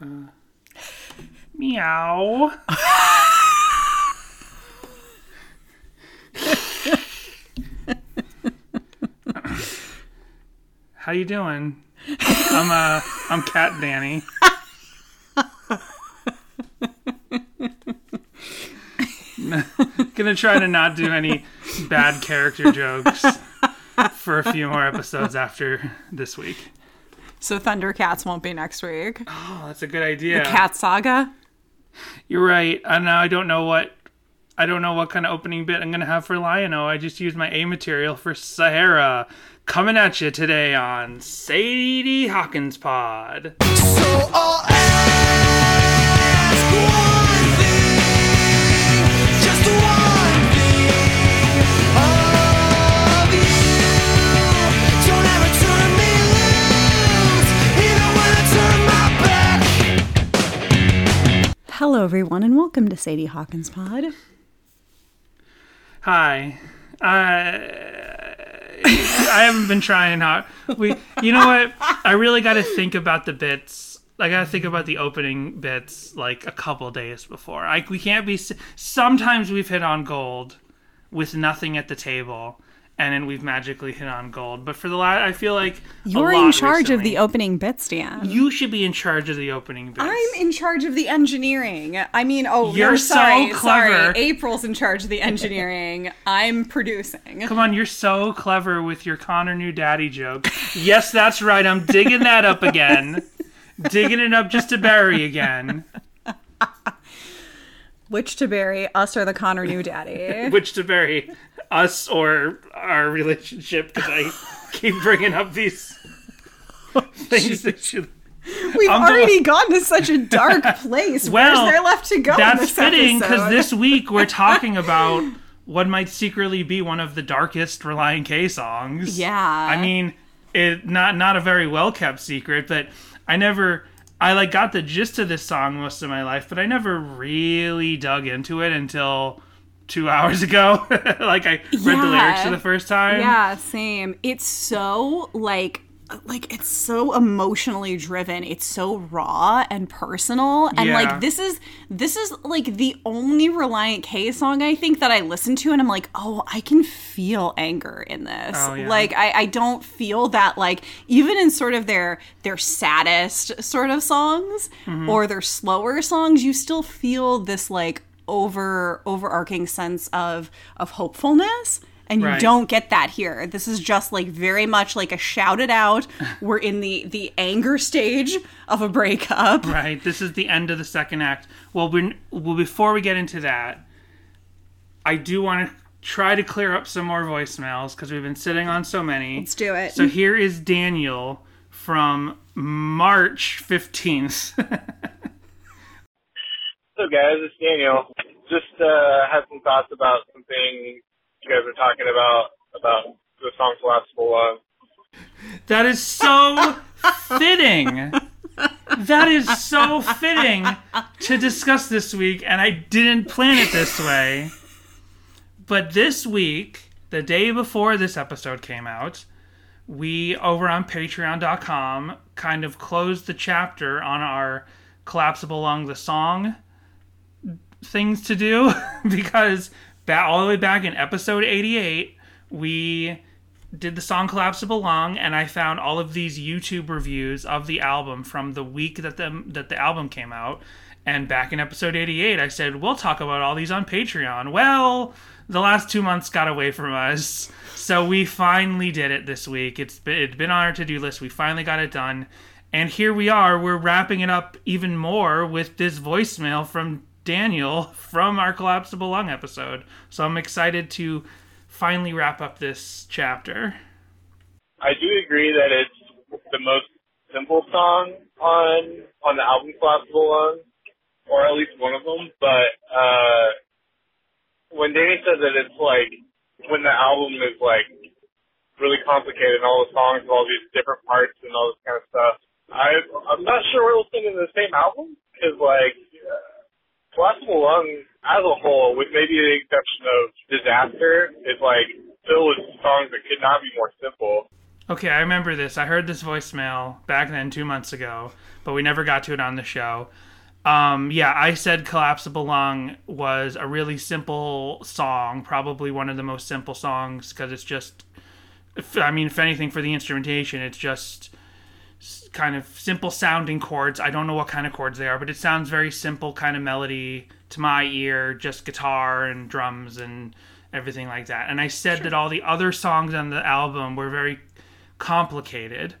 Uh, meow. How you doing? I'm uh I'm Cat Danny. Gonna try to not do any bad character jokes for a few more episodes after this week. So Thundercats won't be next week. Oh, that's a good idea. The Cat Saga. You're right. I now I don't know what I don't know what kind of opening bit I'm gonna have for Lion-O. I just used my A material for Sahara. Coming at you today on Sadie Hawkins Pod. So Hello, everyone, and welcome to Sadie Hawkins Pod. Hi. Uh, I haven't been trying hard. We, you know what? I really got to think about the bits. I got to think about the opening bits like a couple days before. Like we can't be. Sometimes we've hit on gold with nothing at the table, and then we've magically hit on gold. But for the last, I feel like You're in charge of the opening bits, Dan. You should be in charge of the opening bits. I'm in charge of the engineering. I mean, oh, You're no, so sorry, clever. sorry. April's in charge of the engineering. I'm producing. Come on, you're so clever with your Connor new daddy joke. Yes, that's right. I'm digging that up again. digging it up just to bury again. Which to bury, us or the Connor new daddy? Which to bury us or our relationship because I keep bringing up these things that should. We've already gotten to such a dark place. Well, Where's there left to go? That's fitting because this week we're talking about what might secretly be one of the darkest Relient K songs. Yeah. I mean, it not not a very well kept secret, but I never I like got the gist of this song most of my life, but I never really dug into it until two hours ago. like I read the lyrics for the first time. Yeah, same. It's so like like it's so emotionally driven. It's so raw and personal. And Yeah. like this is this is like the only Relient K song I think that I listen to and I'm like, "Oh, I can feel anger in this." Oh, yeah. Like I I don't feel that like even in sort of their their saddest sort of songs Mm-hmm. or their slower songs, you still feel this like over overarching sense of of hopefulness and you Right. don't get that here. This is just like very much like a shouted out. We're in the the anger stage of a breakup. Right. This is the end of the second act. Well, we well before we get into that, I do want to try to clear up some more voicemails because we've been sitting on so many. Let's do it. So here is Daniel from March 15th. So guys, it's Daniel. Just uh, had some thoughts about something you guys were talking about about the song "Collapsible Love." that is so fitting. That is so fitting to discuss this week, and I didn't plan it this way. But this week, the day before this episode came out, we over on patreon.com kind of closed the chapter on our collapsible lung the song things to do because ba- all the way back in episode 88 we did the song collapsible lung and i found all of these youtube reviews of the album from the week that the that the album came out. And back in episode 88 i said we'll talk about all these on patreon. Well the last two months got away from us. So we finally did it this week. It's been, it's been on our to-do list. We finally got it done. And here we are. We're wrapping it up even more with this voicemail from daniel from our collapsible lung episode so i'm excited to finally wrap up this chapter I do agree that it's the most simple song on on the album "Collapsible Love," or at least one of them. But uh, when Danny said that it's like when the album is like really complicated and all the songs have all these different parts and all this kind of stuff, I I'm not sure we're listening to the same album because like. Collapsible Lung as a whole, with maybe the exception of Disaster, is like filled with songs that could not be more simple. Okay, I remember this. I heard this voicemail back then, two months ago, but we never got to it on the show. Um, yeah, I said Collapsible Lung was a really simple song, probably one of the most simple songs because it's just, I mean, if anything, for the instrumentation, it's just kind of simple sounding chords. I don't know what kind of chords they are, but it sounds very simple kind of melody to my ear, just guitar and drums and everything like that. And I said that all the other songs on the album were very complicated.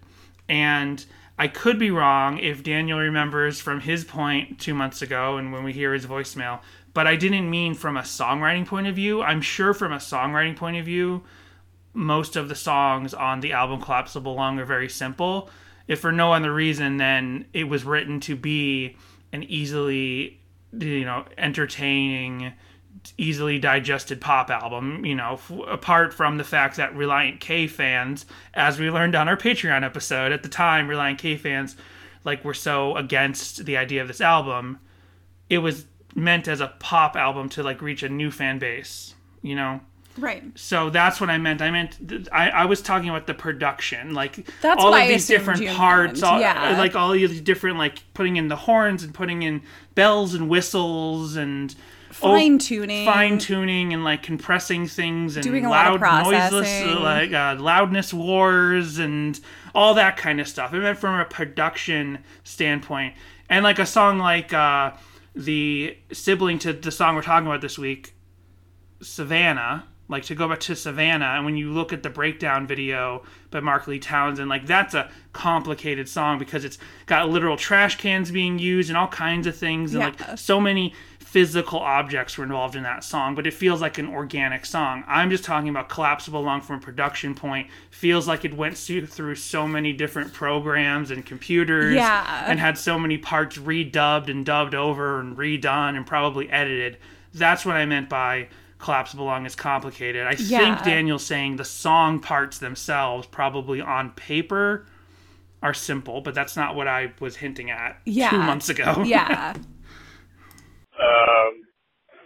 And I could be wrong if Daniel remembers from his point two months ago and when we hear his voicemail, but I didn't mean from a songwriting point of view. I'm sure from a songwriting point of view, most of the songs on the album Collapsible Lung are very simple. If for no other reason than it was written to be an easily, you know, entertaining, easily digested pop album, you know, f- apart from the fact that Relient K fans, as we learned on our Patreon episode at the time, Relient K fans like were so against the idea of this album, it was meant as a pop album to like reach a new fan base, you know. Right. So that's what I meant. I meant th- I, I was talking about the production, like That's all of I these different parts, all, yeah. like all these different like putting in the horns and putting in bells and whistles and Fine tuning. fine tuning and like compressing things and Doing a lot of noiseless uh, like uh, loudness wars and all that kind of stuff. I meant from a production standpoint, and like a song like uh, the sibling to the song we're talking about this week, Savannah. Like to go back to Savannah, and when you look at the breakdown video by Mark Lee Townsend, like that's a complicated song because it's got literal trash cans being used and all kinds of things, and Yeah. like so many physical objects were involved in that song, but it feels like an organic song. I'm just talking about Collapsible Lung from a production point. Feels like it went through through so many different programs and computers Yeah. and had so many parts redubbed and dubbed over and redone and probably edited. That's what I meant by Collapsible Lung is complicated. I Yeah. think Daniel's saying the song parts themselves, probably on paper, are simple, but that's not what I was hinting at Yeah. two months ago. Yeah. Um,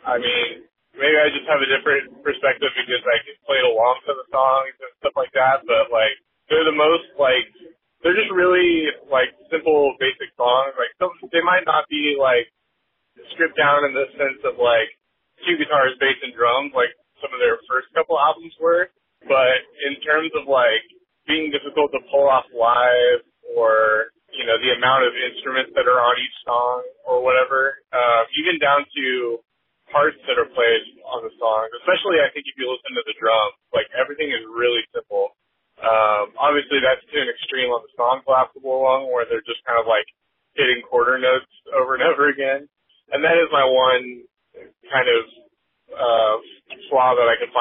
I mean, maybe I just have a different perspective because I can play along to the songs and stuff like that. But like, they're the most like they're just really like simple, basic songs. Like, some they might not be like stripped down in the sense of like two guitars, bass, and drums, like some of their first couple albums were. But in terms of like being difficult to pull off live or you know the amount of instruments that are on each song or whatever, uh, even down to parts that are played on the song. Especially, I think if you listen to the drums, like everything is really simple. Um, obviously, that's to an extreme on the song "Collapsible Lung," where they're just kind of like hitting quarter notes over and over again. And that is my one kind of uh,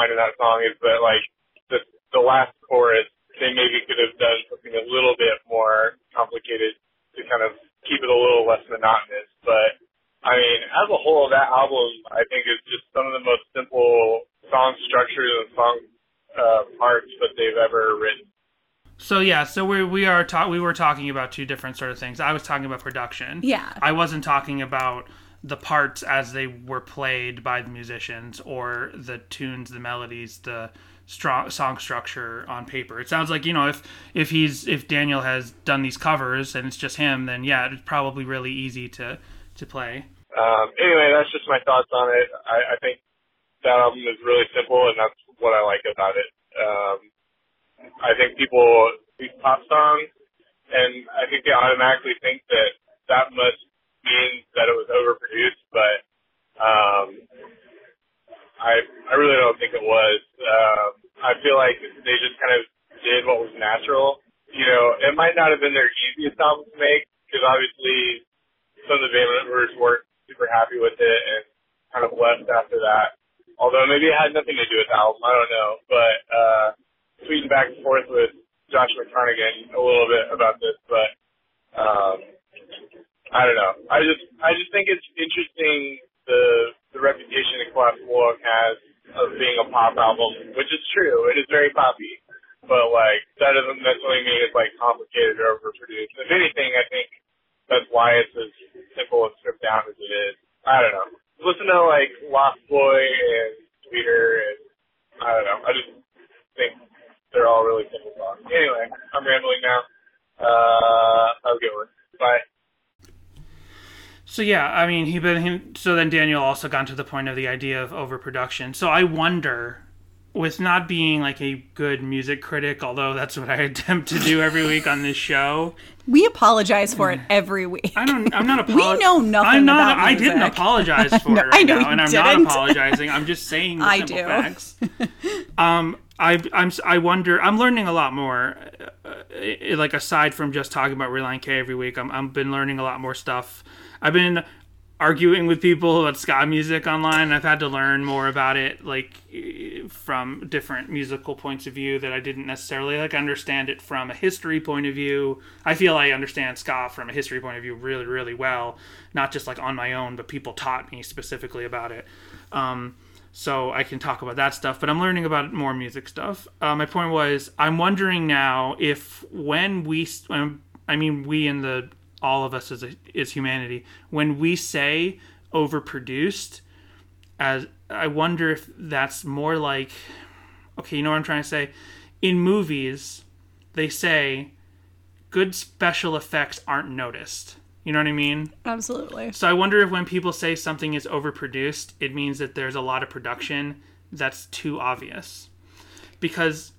flaw that I can find in that song is that like the the last chorus they maybe could have done something a little bit more complicated to kind of keep it a little less monotonous. But I mean, as a whole, that album I think is just some of the most simple song structures and song uh, parts that they've ever written. So yeah, so we we are ta- we were talking about two different sort of things. I was talking about production. Yeah. I wasn't talking about the parts as they were played by the musicians or the tunes, the melodies, the strong song structure on paper. It sounds like you know if if he's if Daniel has done these covers and it's just him, then yeah, it's probably really easy to to play. Um, anyway, that's just my thoughts on it. I, I think that album is really simple, and that's what I like about it. Um, I think people these pop songs, and I think they automatically think that that must mean that it was overproduced, but um, I I really don't think it was. Um, I feel like they just kind of did what was natural. You know, not have been their easiest album to make because obviously some of the band members weren't super happy with it and kind of left after that. Although maybe it had nothing to do with the album, I don't know. But uh tweeting back and forth with Josh McCarnigan a little bit about this, but um I don't know. I just I just think it's interesting the the reputation that Collapse Walk has of being a pop album, which is true. It is very poppy. But like that doesn't necessarily mean it's like complicated or overproduced. If anything, I think that's why it's as simple and stripped down as it is. I don't know. Listen to like Lost Boy and Sweeter and I don't know. I just think they're all really simple songs. Anyway, So yeah, I mean, he but him. So then Daniel also got to the point of the idea of overproduction. So I wonder, with not being like a good music critic, although that's what I attempt to do every week on this show. We apologize for it every week. I don't. I'm not. We know nothing I'm not. I didn't apologize for No, it right I know now, and I'm didn't. not apologizing. I'm just saying the I simple do. facts. um, I, I'm. I wonder. I'm learning a lot more. Uh, uh, like aside from just talking about Relient K every week, I'm. I've been learning a lot more stuff. I've been arguing with people about ska music online. I've had to learn more about it, like from different musical points of view that I didn't necessarily like understand it from a history point of view. I feel I understand ska from a history point of view really, really well, not just like on my own, but people taught me specifically about it. Um, so I can talk about that stuff, but I'm learning about more music stuff. Uh, my point was, I'm wondering now if when we, I mean, we in the all of us as a, as humanity, when we say overproduced, as I wonder if that's more like, okay, you know what I'm trying to say. In movies, they say good special effects aren't noticed. You know what I mean? Absolutely. So I wonder if when people say something is overproduced, it means that there's a lot of production that's too obvious. Because,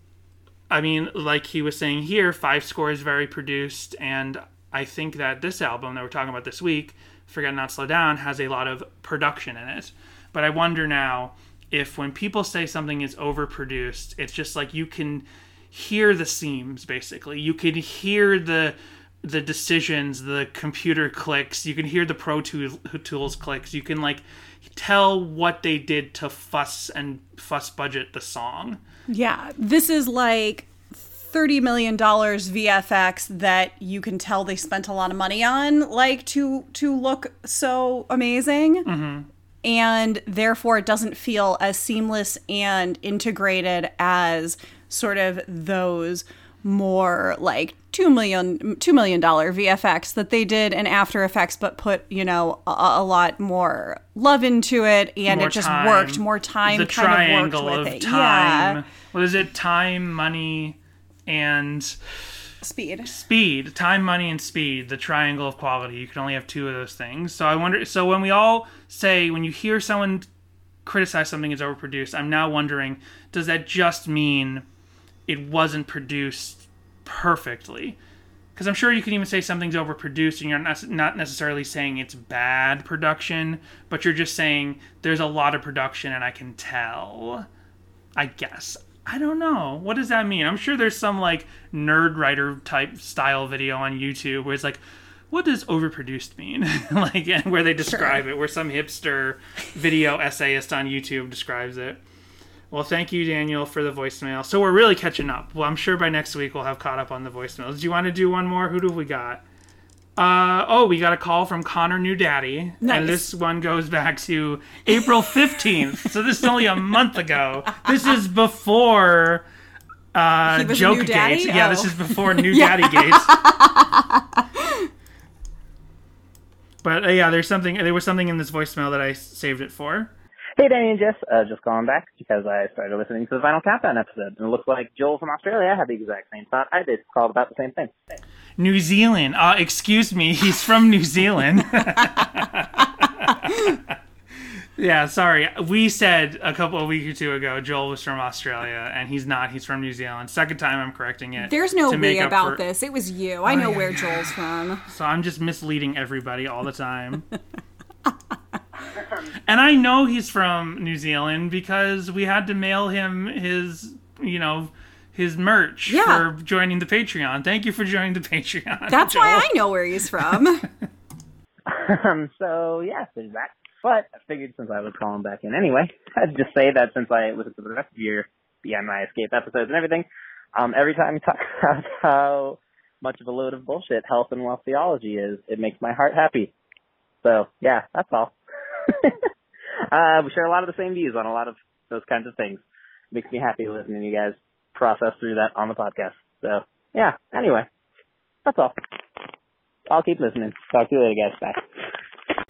I mean, like he was saying here, Five Score is very produced, and I think that this album that we're talking about this week, Forget Not Slow Down, has a lot of production in it. But I wonder now if when people say something is overproduced, it's just like you can hear the seams basically. You can hear the the decisions, the computer clicks, you can hear the Pro Tools clicks. You can like tell what they did to fuss and fuss budget the song. Yeah, this is like thirty million dollars VFX that you can tell they spent a lot of money on, like to to look so amazing, mm-hmm. and therefore it doesn't feel as seamless and integrated as sort of those more like two million two million dollar VFX that they did in After Effects, but put you know a, a lot more love into it, and More it just time. worked. More time The kind of triangle worked of with it. time. Yeah. What is it? Time, money, and speed. speed time money and speed the triangle of quality you can only have two of those things so i wonder so when we all say when you hear someone criticize something as overproduced i'm now wondering does that just mean it wasn't produced perfectly because i'm sure you can even say something's overproduced and you're not, not necessarily saying it's bad production but you're just saying there's a lot of production and i can tell I guess. I don't know. What does that mean? I'm sure there's some like nerd writer type style video on YouTube where it's like, what does overproduced mean? like, and where they describe it, where some hipster video essayist on YouTube describes it. Well, thank you, Daniel, for the voicemail. So we're really catching up. Well, I'm sure by next week we'll have caught up on the voicemails. Do you want to do one more? Who do we got? Uh, oh, we got a call from Connor New Daddy. Nice. And this one goes back to April 15th. so this is only a month ago. This is before uh, He was a Joke new daddy? Gate. Yeah, Oh. this is before New Daddy Gates. but uh, yeah, there's something. There was something in this voicemail that I saved it for. Hey, Danny and Jess, uh, just calling back because I started listening to the Final Countdown episode, and it looks like Joel from Australia had the exact same thought I did, called about the same thing. New Zealand. Uh, excuse me, he's from New Zealand. yeah, sorry. We said a couple a week or two ago Joel was from Australia, and he's not. He's from New Zealand. Second time I'm correcting it. There's no to make we up about for- this. It was you. I know yeah, where yeah. Joel's from. So I'm just misleading everybody all the time. and I know he's from New Zealand because we had to mail him his, you know, his merch Yeah. for joining the Patreon. Thank you for joining the Patreon. That's Joel. why I know where he's from. Um, so yeah, there's that. But I figured since I was calling back in anyway, I'd just say that since I listened to the rest of your Be My Escape episodes and everything, um, every time you talk about how much of a load of bullshit health and wealth theology is, it makes my heart happy. So yeah, that's all. uh, we share a lot of the same views on a lot of those kinds of things. Makes me happy listening to you guys process through that on the podcast. So yeah, anyway, that's all. I'll keep listening. Talk to you later, guys. Bye.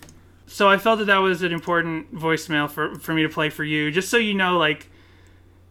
So I felt that that was an important voicemail for for me to play for you, just so you know, like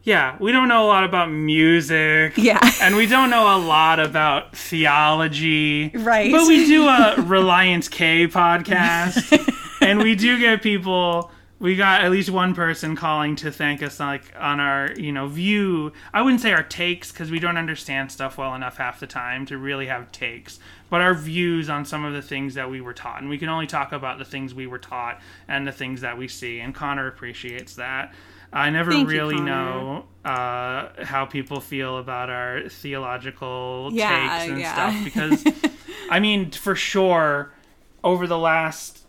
yeah, we don't know a lot about music. Yeah. And we don't know a lot about theology. Right. But we do a Reliance K podcast. and we do get people we got at least one person calling to thank us like on our, you know, view. I wouldn't say our takes because we don't understand stuff well enough half the time to really have takes, but our views on some of the things that we were taught. And we can only talk about the things we were taught and the things that we see. And Connor appreciates that. I never Thank really Connor. know uh, how people feel about our theological Yeah, takes and yeah. stuff because, I mean, for sure, over the last,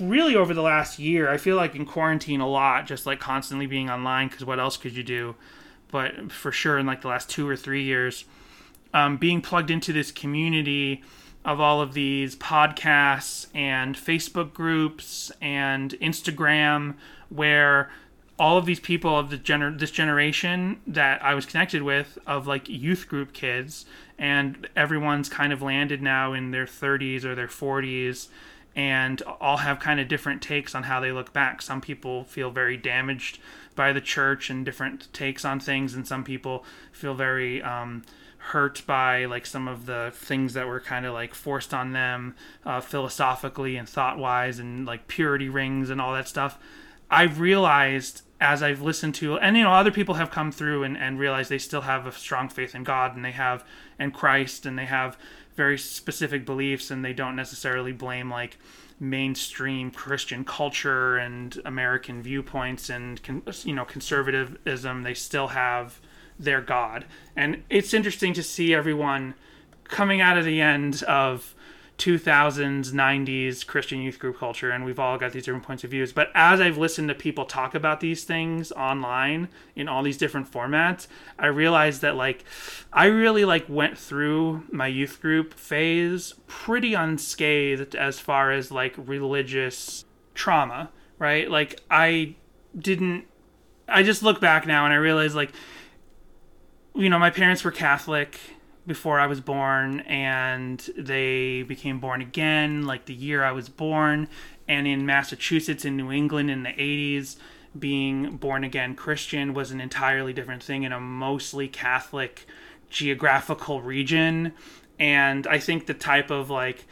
really over the last year, I feel like in quarantine a lot, just like constantly being online because what else could you do? But for sure, in like the last two or three years, um, being plugged into this community of all of these podcasts and Facebook groups and Instagram, where all of these people of the gener- this generation that I was connected with, of like youth group kids, and everyone's kind of landed now in their 30s or their 40s, and all have kind of different takes on how they look back. Some people feel very damaged by the church and different takes on things, and some people feel very um, hurt by like some of the things that were kind of like forced on them uh, philosophically and thought wise, and like purity rings and all that stuff. I've realized as I've listened to, and you know, other people have come through and, and realized they still have a strong faith in God and they have and Christ and they have very specific beliefs and they don't necessarily blame like mainstream Christian culture and American viewpoints and you know conservatism. They still have their God, and it's interesting to see everyone coming out of the end of 2000s 90s christian youth group culture and we've all got these different points of views. But as i've listened to people talk about these things online in all these different formats i realized that like i really like went through my youth group phase pretty unscathed as far as like religious trauma right? Like i didn't i just look back now and i realize like you know my parents were catholic before I was born, and they became born again like the year I was born. And in Massachusetts, in New England, in the 80s, being born again Christian was an entirely different thing in a mostly Catholic geographical region. And I think the type of like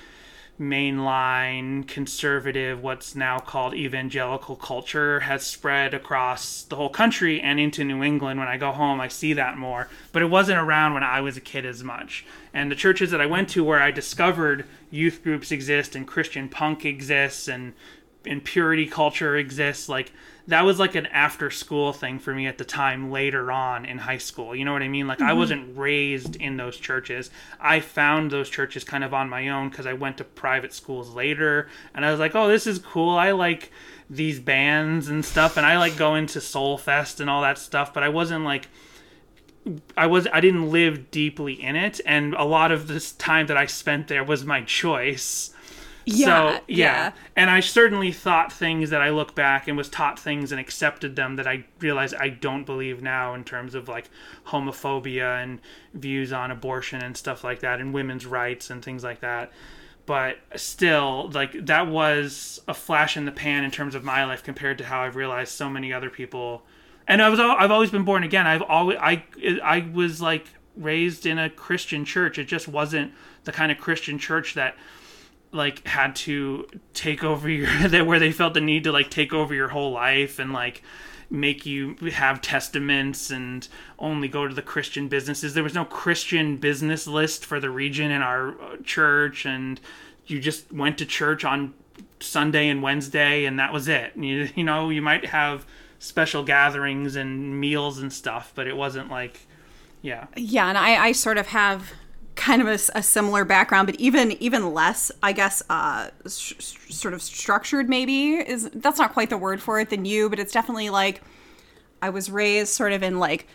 mainline conservative, what's now called evangelical culture, has spread across the whole country and into New England. When I go home, I see that more, but it wasn't around when I was a kid as much. And the churches that I went to where I discovered youth groups exist and Christian punk exists and and purity culture exists like that was like an after school thing for me at the time later on in high school you know what i mean? Like i mm-hmm. wasn't raised in those churches. I found those churches kind of on my own because i went to private schools later and i was like oh this is cool. I like these bands and stuff and i like going to soul fest and all that stuff but i wasn't like I was I didn't live deeply in it, and a lot of this time that I spent there was my choice. Yeah, so, yeah. yeah. And I certainly thought things that I look back and was taught things and accepted them that I realize I don't believe now in terms of like homophobia and views on abortion and stuff like that and women's rights and things like that. But still, like that was a flash in the pan in terms of my life compared to how I've realized so many other people. And I was I've always been born again. I've always I I was like raised in a Christian church. It just wasn't the kind of Christian church that like had to take over your that where they felt the need to like take over your whole life and like make you have testaments and only go to the Christian businesses. There was no Christian business list for the region in our uh, church and you just went to church on Sunday and Wednesday and that was it. You, you know, you might have special gatherings and meals and stuff, but it wasn't like yeah. Yeah, and I, I sort of have kind of a similar background, but even even less, I guess, uh, s- s- sort of structured. Maybe is that's not quite the word for it than you, but it's definitely like I was raised sort of in like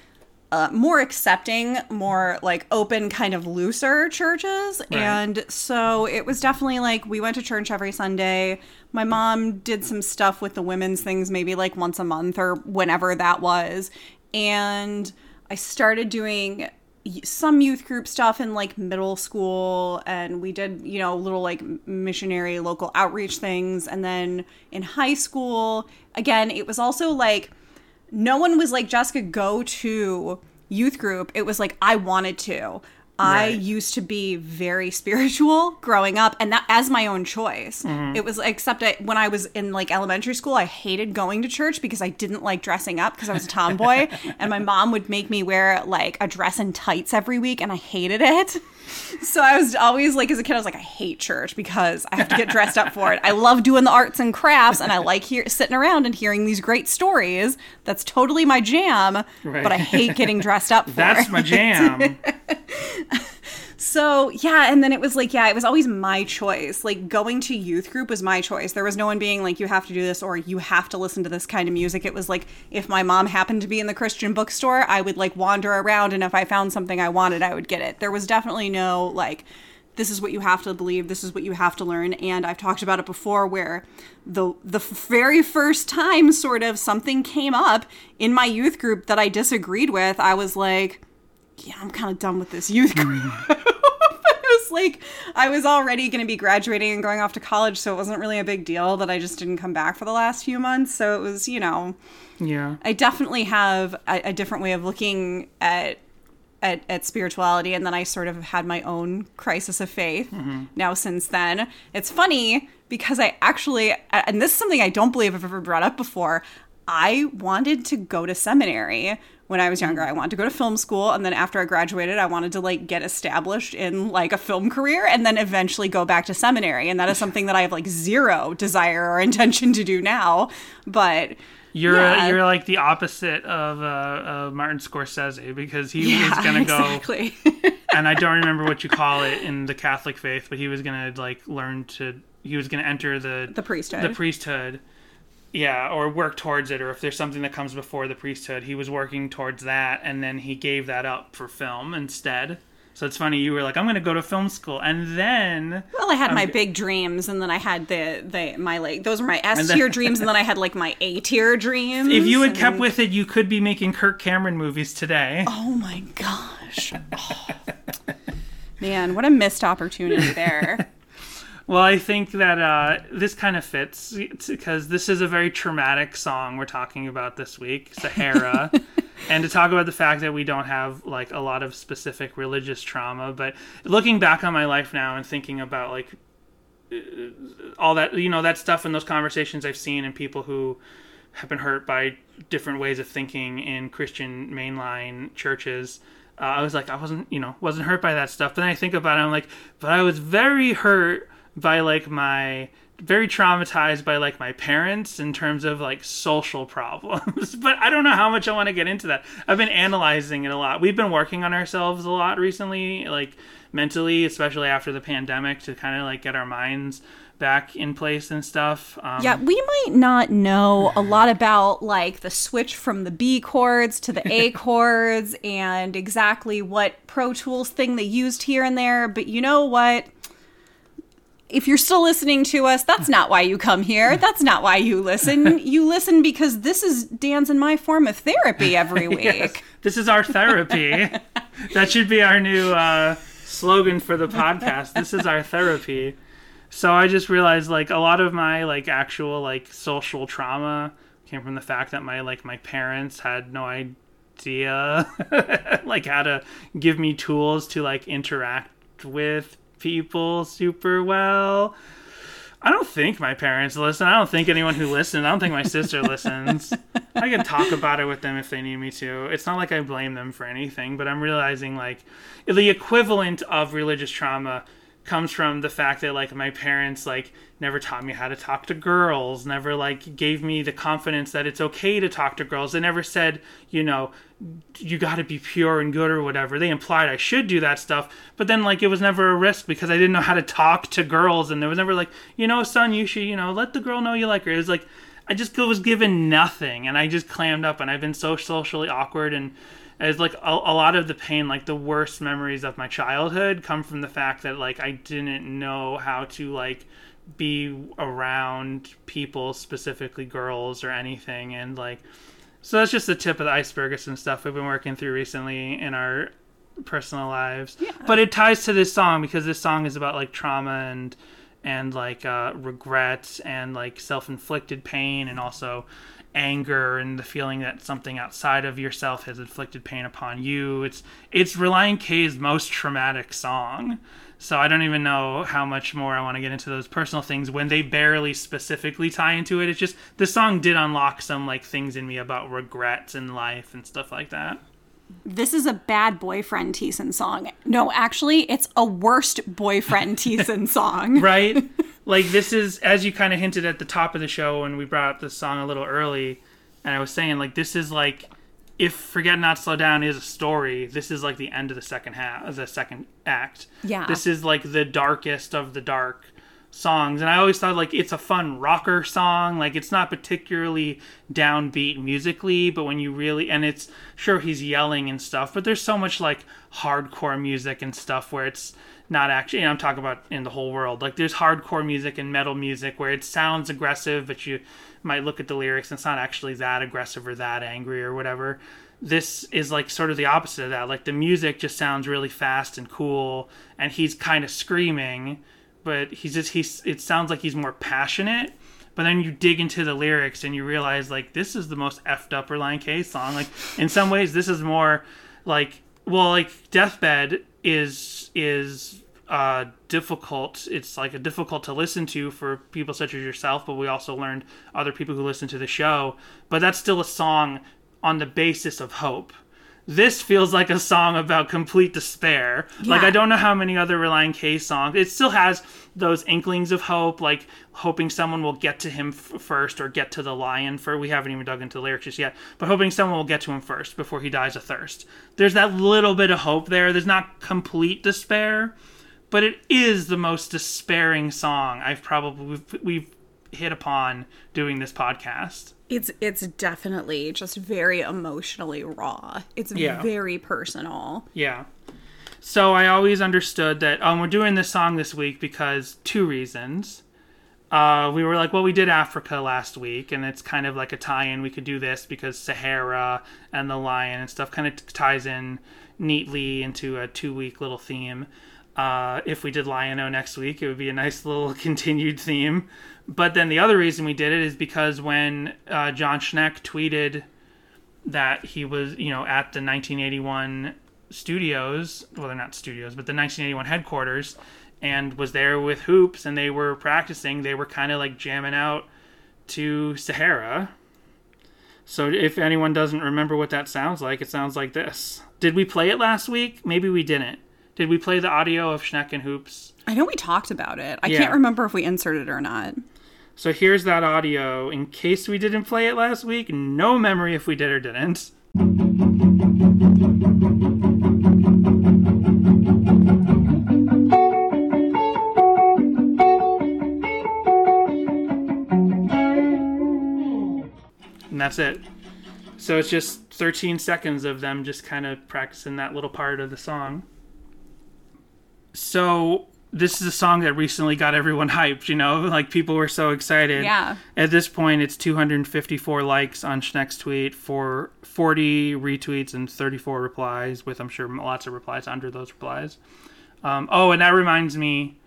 uh, more accepting, more like open, kind of looser churches. And so it was definitely like we went to church every Sunday. My mom did some stuff with the women's things maybe like once a month or whenever that was. And I started doing some youth group stuff in like middle school and we did you know little like missionary local outreach things and then in high school again it was also like no one was like, Jessica, go to youth group. It was like, I wanted to. I used to be very spiritual growing up, and that as my own choice. Mm-hmm. It was except I, when I was in like elementary school, I hated going to church because I didn't like dressing up because I was a tomboy, and my mom would make me wear like a dress and tights every week, and I hated it. So I was always like, as a kid, I was like, I hate church because I have to get dressed up for it. I love doing the arts and crafts, and I like hear, sitting around and hearing these great stories. That's totally my jam. Right. But I hate getting dressed up for That's it. my jam. So yeah, and then it was like, yeah, it was always my choice. Like going to youth group was my choice. There was no one being like, you have to do this or you have to listen to this kind of music. It was like if my mom happened to be in the Christian bookstore, I would like wander around and if I found something I wanted, I would get it. There was definitely no like this is what you have to believe, this is what you have to learn. And I've talked about it before where the the very first time sort of something came up in my youth group that I disagreed with, I was like, yeah, I'm kind of done with this youth group. was like I was already going to be graduating and going off to college, so it wasn't really a big deal that I just didn't come back for the last few months. So it was, you know, Yeah. I definitely have a, a different way of looking at, at at spirituality, and then I sort of had my own crisis of faith. Mm-hmm. Now since then, it's funny because I actually, and this is something I don't believe I've ever brought up before. I wanted to go to seminary when I was younger. I wanted to go to film school, and then after I graduated, I wanted to like get established in like a film career, and then eventually go back to seminary. And that is something that I have like zero desire or intention to do now. But You're Yeah. you're like the opposite of uh, uh, Martin Scorsese because he yeah, was gonna go exactly. and I don't remember what you call it in the Catholic faith, but he was gonna like learn to he was gonna enter the the priesthood. the priesthood. Yeah, or work towards it, or if there's something that comes before the priesthood, he was working towards that, and then he gave that up for film instead. So it's funny you were like, I'm gonna go to film school, and then Well, I had my big dreams, and then I had the the my like those were my S tier dreams, and then I had like my A tier dreams. if you had and- kept with it, you could be making Kirk Cameron movies today. oh my gosh, Oh. man, what a missed opportunity there. Well, I think that uh, this kind of fits because this is a very traumatic song we're talking about this week, Sahara. and to talk about the fact that we don't have like a lot of specific religious trauma, but looking back on my life now and thinking about like uh, all that, you know, that stuff and those conversations I've seen and people who have been hurt by different ways of thinking in Christian mainline churches. Uh, I was like, I wasn't, you know, wasn't hurt by that stuff. But then I think about it, I'm like, but I was very hurt by like my, very traumatized by like my parents in terms of like social problems. but I don't know how much I want to get into that. I've been analyzing it a lot. We've been working on ourselves a lot recently, like mentally, especially after the pandemic, to kind of like get our minds back in place and stuff. Um, Yeah, we might not know a lot about like the switch from the B chords to the A chords and exactly what Pro Tools thing they used here and there, but you know what? If you're still listening to us, that's not why you come here. That's not why you listen. You listen because this is Dan's and my form of therapy every week. Yes, this is our therapy. that should be our new uh, slogan for the podcast. This is our therapy. So I just realized like a lot of my like actual like social trauma came from the fact that my like my parents had no idea like how to give me tools to like interact with people super well. I don't think my parents listen. I don't think anyone who listens. I don't think my sister listens. I can talk about it with them if they need me to. It's not like I blame them for anything, but I'm realizing like the equivalent of religious trauma comes from the fact that like my parents like never taught me how to talk to girls, never like gave me the confidence that it's okay to talk to girls. They never said, you know, you got to be pure and good or whatever. They implied I should do that stuff, but then like it was never a risk because I didn't know how to talk to girls, and there was never like, you know, son, you should, you know, let the girl know you like her. It was like I just was given nothing, and I just clammed up, and I've been so socially awkward, and it's like a, a lot of the pain, like the worst memories of my childhood, come from the fact that like I didn't know how to like be around people, specifically girls or anything, and like so that's just the tip of the iceberg of some stuff we've been working through recently in our personal lives. But it ties to this song because this song is about like trauma and and like uh, regret and like self-inflicted pain and also anger and the feeling that something outside of yourself has inflicted pain upon you. It's it's Relient K's most traumatic song. So I don't even know how much more I want to get into those personal things when they barely specifically tie into it. It's just the song did unlock some like things in me about regrets in life and stuff like that. This is a bad boyfriend Thiessen song. No, actually, it's a worst boyfriend Thiessen song. right? like this is as you kind of hinted at the top of the show when we brought up this song a little early, and I was saying like this is like if Forget Not Slow Down is a story, this is like the end of the second half, the second act. Yeah. This is like the darkest of the dark songs, and I always thought like it's a fun rocker song. Like it's not particularly downbeat musically, but when you really and it's sure he's yelling and stuff, but there's so much like hardcore music and stuff where it's not actually. I'm talking about in the whole world. Like there's hardcore music and metal music where it sounds aggressive, but you might look at the lyrics and it's not actually that aggressive or that angry or whatever. This is like sort of the opposite of that. Like the music just sounds really fast and cool, and he's kind of screaming, but he's just he's. It sounds like he's more passionate. But then you dig into the lyrics and you realize like this is the most effed up Relient K song. Like in some ways, this is more like well, like Deathbed is is uh, difficult. It's like a difficult to listen to for people such as yourself, but we also learned other people who listen to the show. But that's still a song on the basis of hope. This feels like a song about complete despair. Like I don't know how many other Relient K songs. It still has those inklings of hope, like hoping someone will get to him f- first or get to the lion. For we haven't even dug into the lyrics just yet, but hoping someone will get to him first before he dies of thirst. There's that little bit of hope there. There's not complete despair, but it is the most despairing song I've probably we've, we've hit upon doing this podcast. It's it's definitely just very emotionally raw. It's Yeah. very personal. Yeah. So I always understood that um, we're doing this song this week because two reasons. Uh, we were like, well, we did Africa last week, and it's kind of like a tie-in. We could do this because Sahara and the lion and stuff kind of t- ties in neatly into a two-week little theme. Uh, if we did Lion-O next week, it would be a nice little continued theme. But then the other reason we did it is because when uh, Jon Schneck tweeted that he was, you know, at the 1981 studios, well, they're not studios, but the 1981 headquarters, and was there with Hoopes, and they were practicing. They were kind of like jamming out to Sahara. So if anyone doesn't remember what that sounds like, it sounds like this. Did we play it last week? Maybe we didn't. Did we play the audio of Schneck and Hoopes? I know we talked about it. I Yeah. can't remember if we inserted it or not. So here's that audio in case we didn't play it last week. No memory if we did or didn't. And that's it. So it's just 13 seconds of them just kind of practicing that little part of the song. So this is a song that recently got everyone hyped, you know? Like people were so excited. Yeah. At this point, it's 254 likes on Schneck's tweet for 40 retweets and 34 replies, with I'm sure lots of replies under those replies. Um, oh, and that reminds me,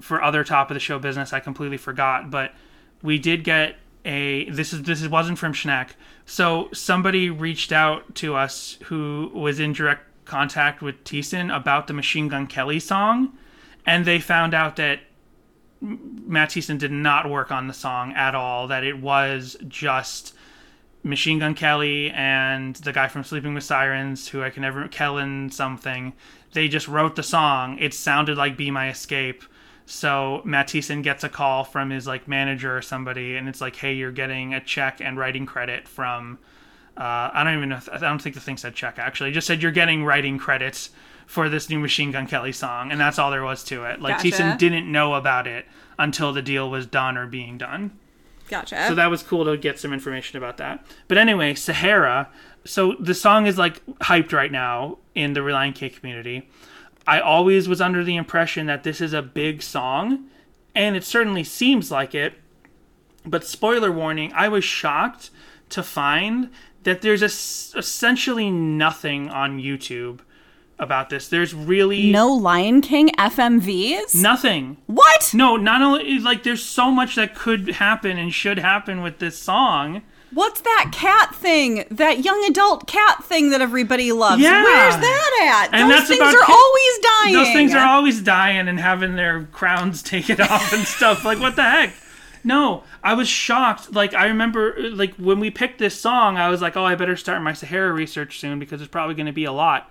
for other top of the show business, I completely forgot, but we did get a this is this wasn't from Schneck. So somebody reached out to us who was in direct contact with Thiessen about the Machine Gun Kelly song, and they found out that Matt Thiessen did not work on the song at all. That it was just Machine Gun Kelly and the guy from Sleeping with Sirens, who I can never Kellin something. They just wrote the song. It sounded like "Be My Escape." So Matt gets a call from his like manager or somebody, and it's like, "Hey, you're getting a check and writing credit from." Uh, I don't even know. If, I don't think the thing said check. Actually, it just said you're getting writing credits for this new Machine Gun Kelly song, and that's all there was to it. Like Gotcha. Thiessen didn't know about it until the deal was done or being done. Gotcha. So that was cool to get some information about that. But anyway, Sahara. So the song is like hyped right now in the Relient K community. I always was under the impression that this is a big song, and it certainly seems like it. But spoiler warning, I was shocked to find that there's es- essentially nothing on YouTube about this. There's really No Lion King FMVs? nothing. What? No, not only like there's so much that could happen and should happen with this song. What's that cat thing? That young adult cat thing that everybody loves? Yeah. Where's that at? And Those things are ki- always dying. Those things are always dying and having their crowns taken off and stuff. Like what the heck? No, I was shocked. Like I remember, like when we picked this song, I was like, "Oh, I better start my Sahara research soon because it's probably going to be a lot."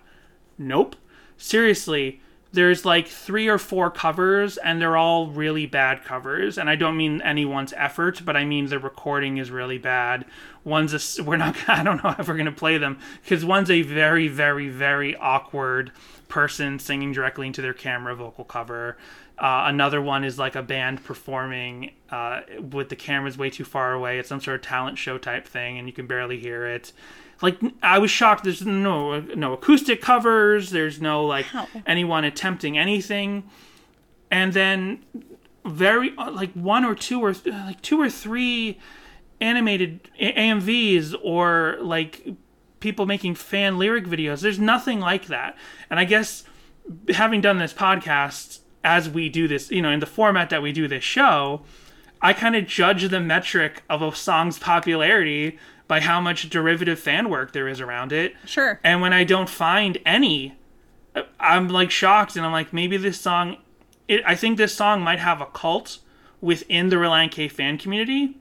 Nope. Seriously, there's like three or four covers, and they're all really bad covers. And I don't mean anyone's effort, but I mean the recording is really bad. One's a, we're not. I don't know if we're gonna play them because one's a very, very, very awkward person singing directly into their camera vocal cover. Uh, another one is like a band performing uh, with the cameras way too far away. It's some sort of talent show type thing, and you can barely hear it. Like I was shocked. There's no no acoustic covers. There's no like How? anyone attempting anything. And then very uh, like one or two or th- like two or three animated A- AMVs or like people making fan lyric videos. There's nothing like that. And I guess having done this podcast as we do this, you know, in the format that we do this show, I kind of judge the metric of a song's popularity by how much derivative fan work there is around it. Sure. And when I don't find any, I'm like shocked and I'm like, maybe this song, it, I think this song might have a cult within the Relient K fan community,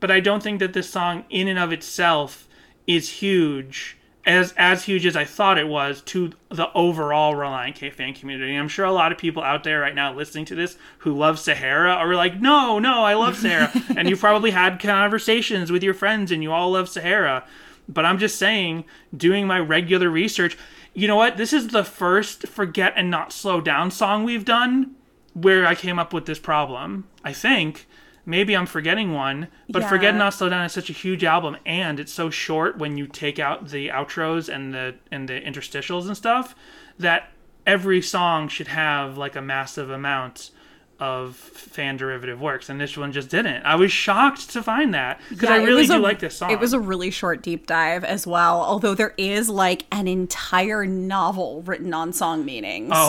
but I don't think that this song in and of itself is huge. As, as huge as I thought it was to the overall Relient K fan community. I'm sure a lot of people out there right now listening to this who love Sahara are like, no, no, I love Sahara. and you've probably had conversations with your friends and you all love Sahara. But I'm just saying, doing my regular research, you know what? This is the first Forget and Not Slow Down song we've done where I came up with this problem. I think. Maybe I'm forgetting one, but Yeah. Forget Not Slow Down is such a huge album, and it's so short when you take out the outros and the and the interstitials and stuff that every song should have like a massive amount of fan derivative works, and this one just didn't. I was shocked to find that because I Yeah, it really do a- like this song. It was a really short deep dive as well, although there is like an entire novel written on song meaning. Oh,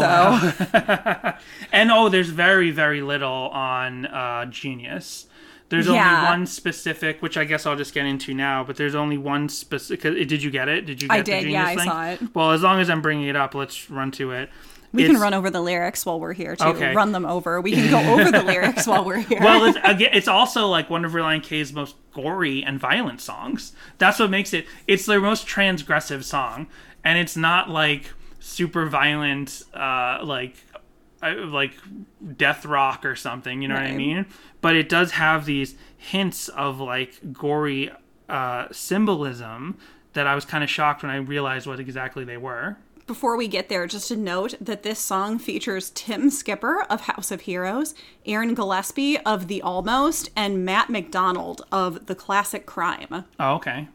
so And oh, there's very, very little on uh, Genius. There's only one specific, which I guess I'll just get into now. But there's only one specific. Did you get it? Did you? Get I the did, Genius yeah, I saw it. Well, as long as I'm bringing it up, let's run to it. We can run over the lyrics while we're here too. Okay. Run them over. We can go over the lyrics while we're here. Well, it's, again, it's also like one of Relient K's most gory and violent songs. That's what makes it. It's their most transgressive song, and it's not like super violent, uh, like uh, like death rock or something. You know what I mean? But it does have these hints of like gory uh, symbolism that I was kind of shocked when I realized what exactly they were. Before we get there, just to note that this song features Tim Skipper of House of Heroes, Aaron Gillespie of The Almost, and Matt McDonald of The Classic Crime. Oh, okay.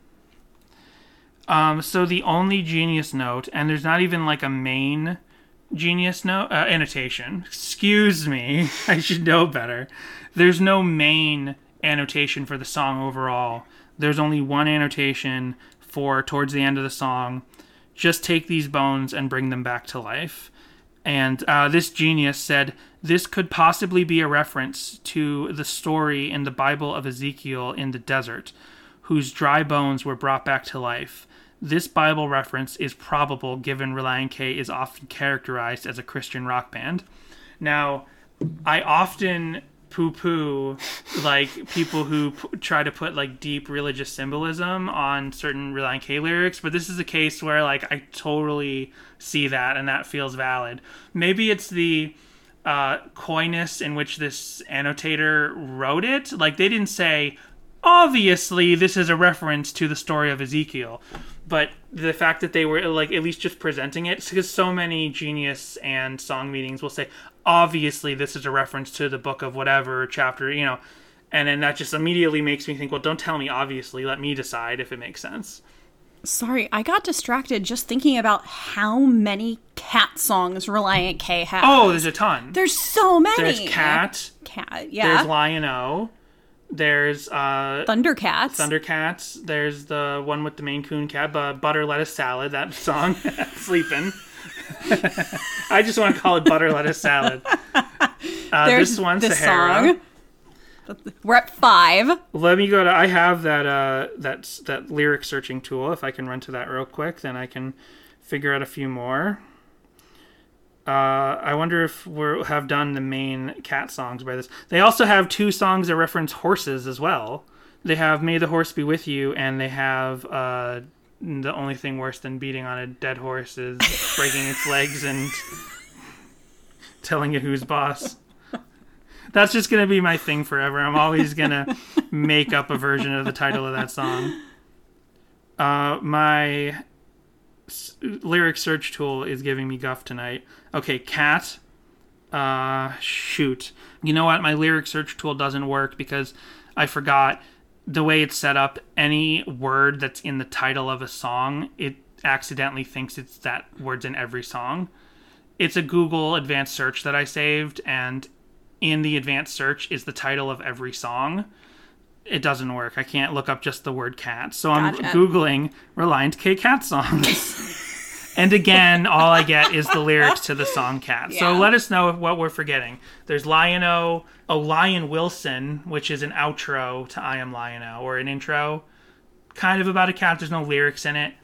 Um, so the only genius note, and there's not even like a main genius note uh, annotation. Excuse me, I should know better. There's no main annotation for the song overall. There's only one annotation for towards the end of the song. Just take these bones and bring them back to life. And uh, this genius said this could possibly be a reference to the story in the Bible of Ezekiel in the desert, whose dry bones were brought back to life. This Bible reference is probable given Relient K is often characterized as a Christian rock band. Now, I often poo poo like people who p- try to put like deep religious symbolism on certain Relient K lyrics, but this is a case where like I totally see that and that feels valid. Maybe it's the uh, coyness in which this annotator wrote it. Like they didn't say, obviously this is a reference to the story of Ezekiel, but the fact that they were like at least just presenting it, because so many genius and song meetings will say, obviously this is a reference to the book of whatever chapter, you know. And then that just immediately makes me think, well, don't tell me obviously. Let me decide if it makes sense. Sorry, I got distracted just thinking about how many cat songs Relient K has. Oh, there's a ton. there's so many. There's Cat. Cat, yeah. There's Lion O. There's uh, Thundercats. Thundercats. There's the one with the Maine Coon cat, but butter lettuce salad. That song, sleeping. I just want to call it butter lettuce salad. Uh, this one, this Sahara. song. We're at five. Let me go to. I have that uh that that lyric searching tool. If I can run to that real quick, then I can figure out a few more. Uh, I wonder if we have done the main cat songs by this. They also have two songs that reference horses as well. They have "May the Horse Be with You" and they have uh, "The Only Thing Worse Than Beating on a Dead Horse Is Breaking Its Legs and Telling It Who's Boss." That's just gonna be my thing forever. I'm always gonna make up a version of the title of that song. Uh, my s- lyric search tool is giving me guff tonight. Okay, cat. Uh, shoot. You know what? My lyric search tool doesn't work because I forgot the way it's set up. Any word that's in the title of a song, it accidentally thinks it's that word's in every song. It's a Google advanced search that I saved, and in the advanced search is the title of every song. It doesn't work. I can't look up just the word cat. So I'm Googling Relient K cat songs. and again, all I get is the lyrics to the song cat. So let us know what we're forgetting. There's Lion-O, oh, Lion Wilson, which is an outro to I Am Lion-O, or an intro kind of about a cat. There's no lyrics in it.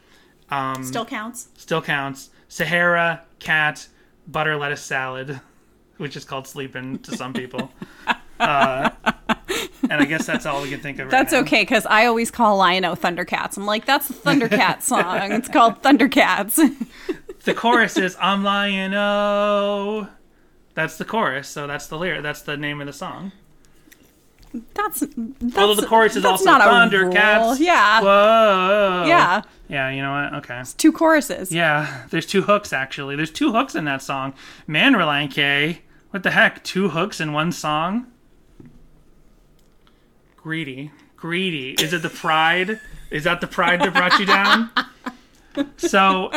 Um, Still counts. Still counts. Sahara, cat, butter lettuce salad, which is called sleeping to some people. uh, and I guess that's all we can think of. Right That's now. okay because I always call Lion-O Thundercats. I'm like, that's a Thundercat song. It's called Thundercats. The chorus is "I'm oh." That's the chorus, so that's the lyric. That's the name of the song. that's, that's Although the chorus is also not Thundercats. Yeah, Whoa. yeah. Yeah. You know what? Okay. Two choruses. Yeah. There's two hooks actually. There's two hooks in that song. Man, Relient K. What the heck? Two hooks in one song. Greedy. Greedy. Is it the pride? Is that the pride that brought you down? So,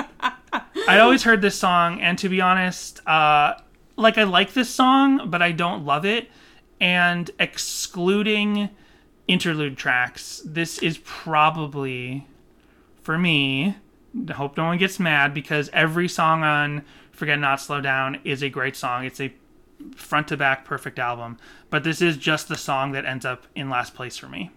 I always heard this song, and to be honest, uh, like I like this song, but I don't love it. And excluding interlude tracks, this is probably, for me, I hope no one gets mad because every song on Forget Not Slow Down is a great song. It's a front to back perfect album. But this is just the song that ends up in last place for me.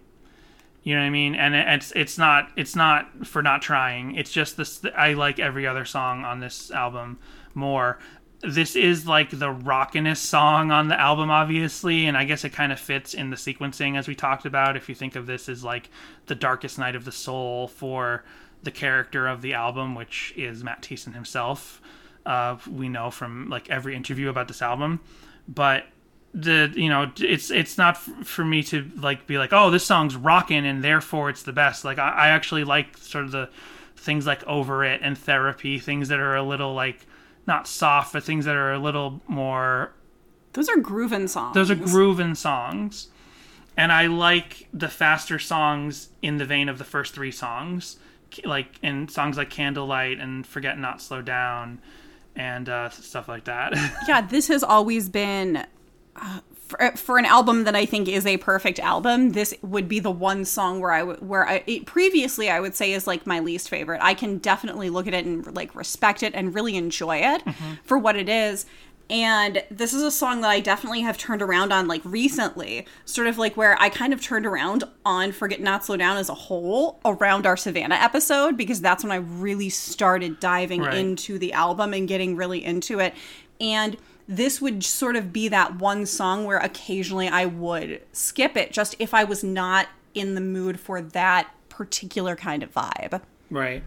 You know what I mean? And it's it's not it's not for not trying. It's just this. I like every other song on this album more. This is like the rockinest song on the album, obviously, and I guess it kind of fits in the sequencing as we talked about. If you think of this as like the darkest night of the soul for the character of the album, which is Matt Thiessen himself, uh, we know from like every interview about this album, but the you know it's it's not f- for me to like be like oh this song's rocking and therefore it's the best. Like I, I actually like sort of the things like over it and therapy things that are a little like not soft but things that are a little more Those are groovin' songs. those are grooving songs. And i like the faster songs in the vein of the first three songs like in songs like candlelight and forget not slow down and uh, stuff like that yeah, this has always been uh, for, for an album that I think is a perfect album. This would be the one song where I w- where I it, previously I would say is like my least favorite. I can definitely look at it and like respect it and really enjoy it for what it is. And this is a song that I definitely have turned around on like recently, sort of like where I kind of turned around on Forget Not Slow Down as a whole around our Savannah episode because that's when I really started diving Right. into the album and getting really into it. And this would sort of be that one song where occasionally I would skip it just if I was not in the mood for that particular kind of vibe. Right.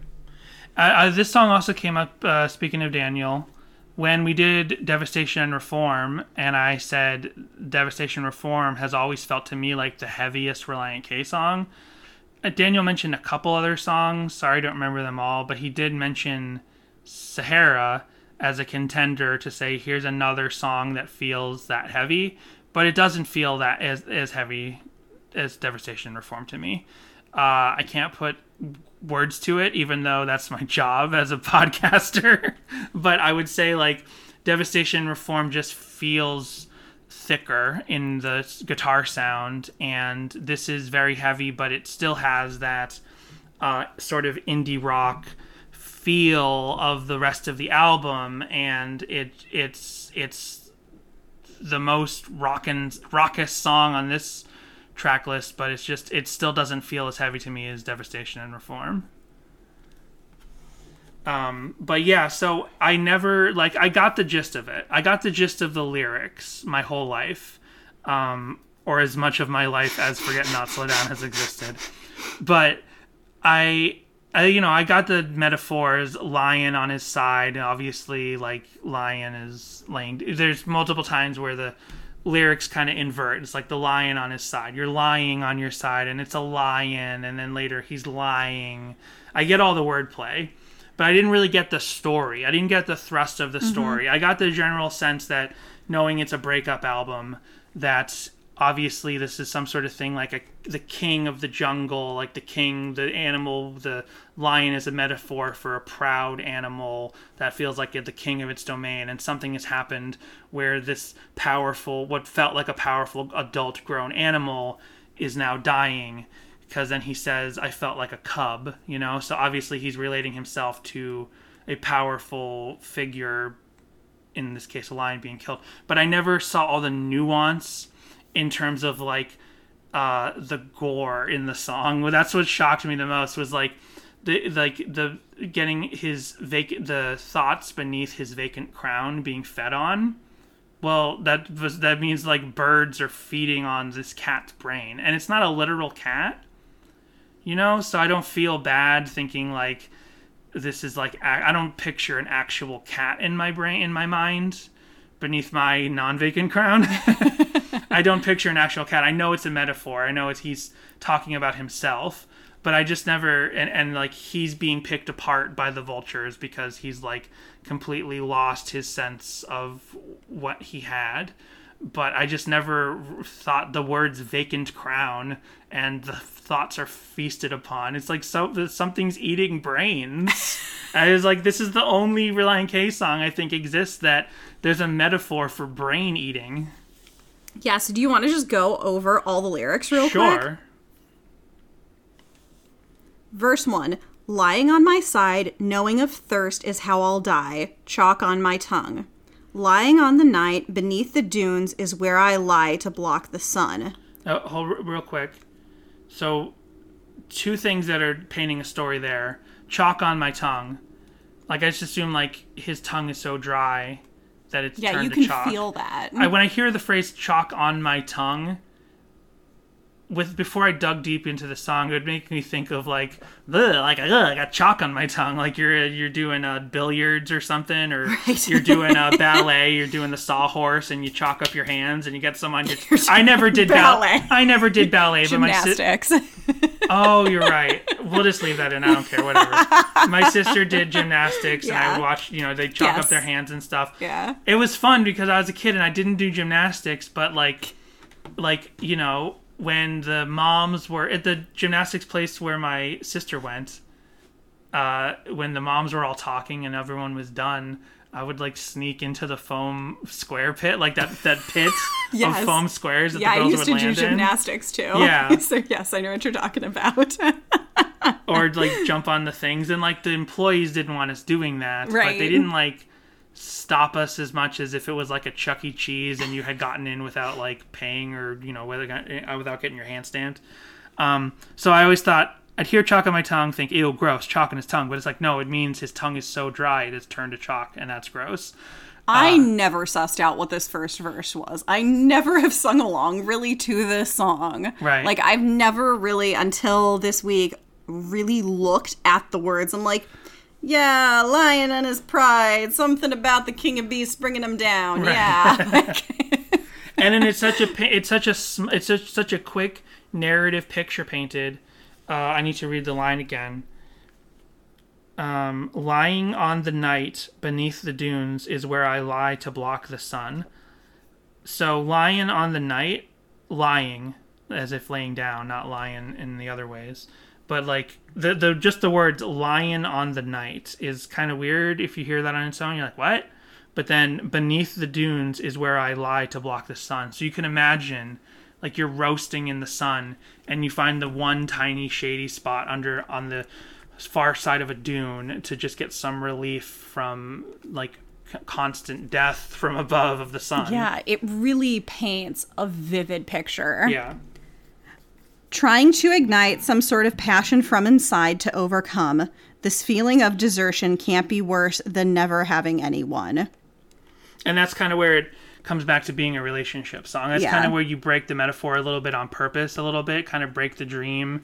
Uh, uh, this song also came up, uh, speaking of Daniel, when we did Devastation and Reform, and I said Devastation Reform has always felt to me like the heaviest Relient K song. Uh, Daniel mentioned a couple other songs. Sorry, I don't remember them all, but he did mention Sahara as a contender to say here's another song that feels that heavy, but it doesn't feel that as as heavy as Devastation Reform to me. Uh, I can't put words to it, even though that's my job as a podcaster. but I would say like Devastation Reform just feels thicker in the guitar sound, and this is very heavy, but it still has that uh, sort of indie rock feel of the rest of the album, and it it's it's the most rockin' raucous song on this track list, but it's just it still doesn't feel as heavy to me as Devastation and Reform. Um, but yeah, so I never like I got the gist of it. I got the gist of the lyrics my whole life, um, or as much of my life as Forget Not Slow Down has existed. But I, I, you know, I got the metaphors. Lion on his side, obviously, like lion is laying. There's multiple times where the lyrics kind of invert. It's like the lion on his side. You're lying on your side, and it's a lion, and then later he's lying. I get all the wordplay, but I didn't really get the story. I didn't get the thrust of the mm-hmm. story. I got the general sense that knowing it's a breakup album, that obviously this is some sort of thing like a the king of the jungle, like the king, the animal, the lion is a metaphor for a proud animal that feels like the king of its domain, and something has happened where this powerful, what felt like a powerful adult grown animal, is now dying. Because then he says i felt like a cub you know? So obviously he's relating himself to a powerful figure in this case a lion being killed. But i never saw all the nuance in terms of like uh the gore in the song. Well that's what shocked me the most was like the like the getting his vacant the thoughts beneath his vacant crown being fed on. Well that was that means like birds are feeding on this cat's brain. And it's not a literal cat you know? So i don't feel bad thinking like this is like i don't picture an actual cat in my brain in my mind beneath my non-vacant crown i don't picture an actual cat i know it's a metaphor i know it's he's talking about himself but i just never and, and like he's being picked apart by the vultures because he's like completely lost his sense of what he had but I just never thought the words vacant crown and the thoughts are feasted upon. It's like so something's eating brains. I was like, this is the only Relient K song I think exists that there's a metaphor for brain eating. Yeah, so do you want to just go over all the lyrics real quick? Sure. Verse 1 Lying on my side, knowing of thirst is how I'll die, chalk on my tongue. Lying on the night, beneath the dunes is where I lie to block the sun. Oh, hold real quick. So, two things that are painting a story there. Chalk on my tongue. Like I just assume like his tongue is so dry that it's Yeah, turned you to can chalk. feel that. I, when I hear the phrase "chalk on my tongue," with before I dug deep into the song, it would make me think of like, Ugh, like ugh, I got chalk on my tongue, like you're you're doing uh, billiards or something, or Right. you're doing a ballet, you're doing the sawhorse, and you chalk up your hands and you get some on your. I never did bal- ballet. I never did ballet, but my si- Gymnastics. Oh, you're right. We'll just leave that in. I don't care. Whatever. My sister did gymnastics, and I watched. You know, they chalk Yes. up their hands and stuff. yeah. It was fun because I was a kid and I didn't do gymnastics, but like, like you know, when the moms were at the gymnastics place where my sister went, uh, when the moms were all talking and everyone was done. I would like sneak into the foam square pit, like that that pit Yes. of foam squares that Yeah, the I used would to do land in. gymnastics too. Yeah. so yes, I know what you're talking about. or like jump on the things and like the employees didn't want us doing that but they didn't like stop us as much as if it was like a chuck e cheese and you had gotten in without like paying or you know whether uh, without getting your hand stamped um, so i always thought i'd hear chalk on my tongue think ew gross chalk on his tongue but it's like no it means his tongue is so dry it has turned to chalk and that's gross I never sussed out what this first verse was. I never have sung along really to this song. Right. Like I've never really until this week really looked at the words. I'm like, yeah, lion and his pride, something about the king of beasts bringing him down. Yeah. And then it's such a it's such a it's such, such a quick narrative picture painted. Uh, I need to read the line again. Um, lying on the night beneath the dunes is where I lie to block the sun. So lying on the night, lying as if laying down, not lying in the other ways. But like the the just the words "lion on the night is kind of weird if you hear that on its own. You're like, what? But then beneath the dunes is where I lie to block the sun. So you can imagine like you're roasting in the sun and you find the one tiny shady spot under on the far side of a dune to just get some relief from like constant death from above of the sun. Yeah, it really paints a vivid picture. Yeah. Trying to ignite some sort of passion from inside to overcome this feeling of desertion can't be worse than never having anyone. And that's kind of where it comes back to being a relationship song. That's Yeah. kind of where you break the metaphor a little bit on purpose, a little bit, kind of break the dream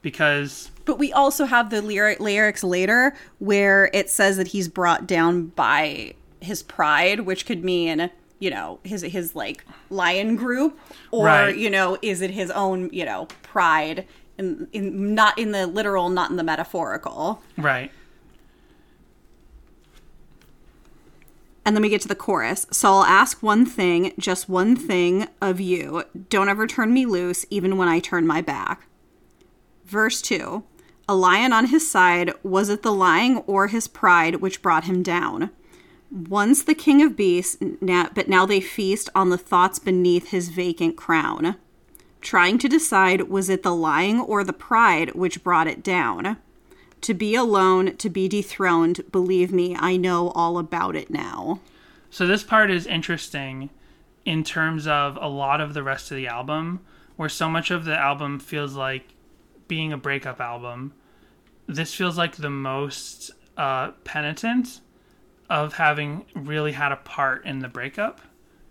because But we also have the lyric lyrics later where it says that he's brought down by his pride, which could mean, you know, his his like lion group, or Right. you know, is it his own, you know, pride in in not in the literal, not in the metaphorical. right. And then we get to the chorus. So I'll ask one thing, just one thing of you. Don't ever turn me loose, even when I turn my back. Verse 2 A lion on his side, was it the lying or his pride which brought him down? Once the king of beasts, but now they feast on the thoughts beneath his vacant crown. Trying to decide, was it the lying or the pride which brought it down? To be alone, to be dethroned, believe me, I know all about it now. So this part is interesting in terms of a lot of the rest of the album, where so much of the album feels like being a breakup album. This feels like the most uh, penitent of having really had a part in the breakup.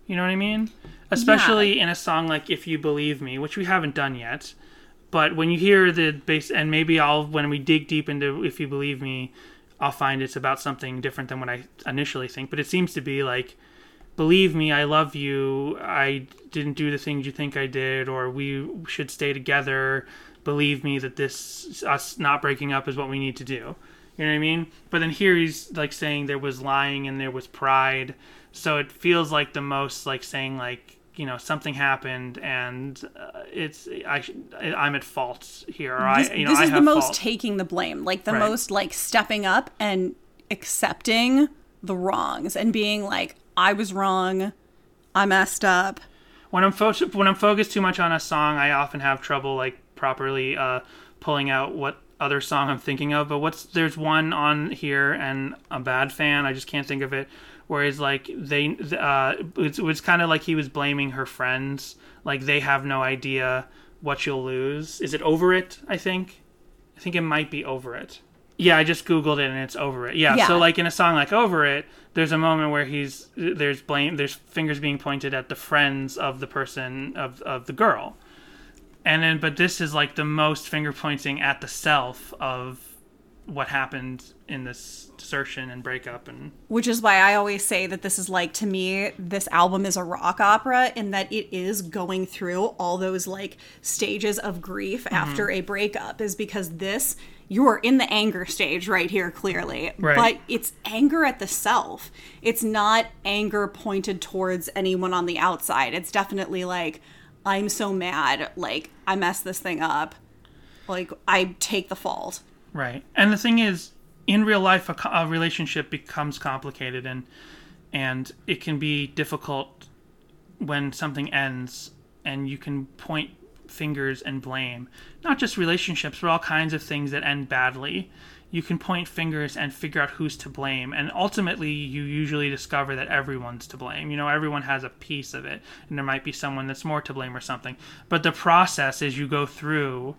You know what I mean? Especially in a song like "If You Believe Me," which we haven't done yet. But when you hear the bass, and maybe I'll when we dig deep into "If You Believe Me," I'll find it's about something different than what I initially think. But it seems to be like, believe me, I love you. I didn't do the things you think I did, or we should stay together. Believe me that this us not breaking up is what we need to do. You know what I mean? But then here he's like saying there was lying and there was pride. So it feels like the most like saying like you know something happened and uh, it's I I'm at fault here. Or This, I you know this I is the most fault. taking the blame, like the Right. most like stepping up and accepting the wrongs and being like, I was wrong, I messed up. when I'm fo- when I'm focused too much on a song, I often have trouble like properly uh, pulling out what other song I'm thinking of. But what's there's one on here, and a bad fan. I just can't think of it. Where it's like they, uh, it's, it was kind of like he was blaming her friends, like they have no idea what you'll lose. Is it over it? I think, I think it might be over it. Yeah, I just googled it and it's over it. Yeah, Yeah. so like in a song like Over It, there's a moment where he's there's blame there's fingers being pointed at the friends of the person of of the girl. And then but this is like the most finger pointing at the self of what happened in this desertion and breakup and Which is why I always say that this is like, to me, this album is a rock opera in that it is going through all those like stages of grief Mm-hmm. after a breakup, is because this, you are in the anger stage right here, clearly. Right. But it's anger at the self. It's not anger pointed towards anyone on the outside. It's definitely like, I'm so mad. Like, I messed this thing up. Like, I take the fault. Right. And the thing is, in real life, a, a relationship becomes complicated, and and it can be difficult when something ends, and you can point fingers and blame. Not just relationships, but all kinds of things that end badly. You can point fingers and figure out who's to blame, and ultimately, you usually discover that everyone's to blame. You know, everyone has a piece of it, and there might be someone that's more to blame or something. But the process is you go through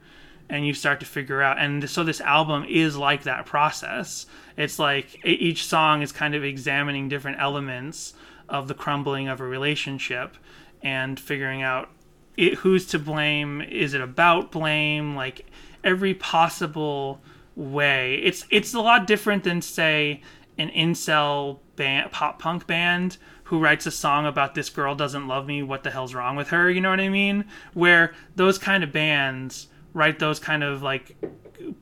and you start to figure out. And so this album is like that process. It's like each song is kind of examining different elements of the crumbling of a relationship and figuring out it, who's to blame. Is it about blame? Like every possible way it's it's a lot different than say an incel band pop punk band who writes a song about this girl doesn't love me what the hell's wrong with her you know what i mean where those kind of bands write those kind of like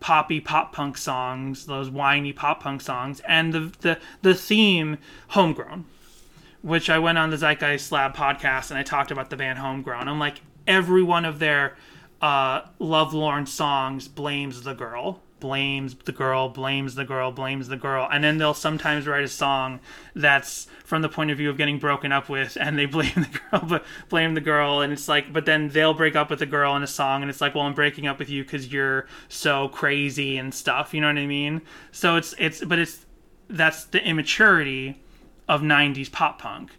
poppy pop punk songs, those whiny pop punk songs, and the the the theme homegrown, which I went on the Zeitgeist Lab podcast and I talked about the band Homegrown. I'm like every one of their uh, lovelorn songs blames the girl. Blames the girl, blames the girl, blames the girl, and then they'll sometimes write a song that's from the point of view of getting broken up with, and they blame the girl, but blame the girl, and it's like, but then they'll break up with the girl in a song, and it's like, well, I'm breaking up with you because you're so crazy and stuff. You know what I mean? So it's it's, but it's that's the immaturity of '90s pop punk.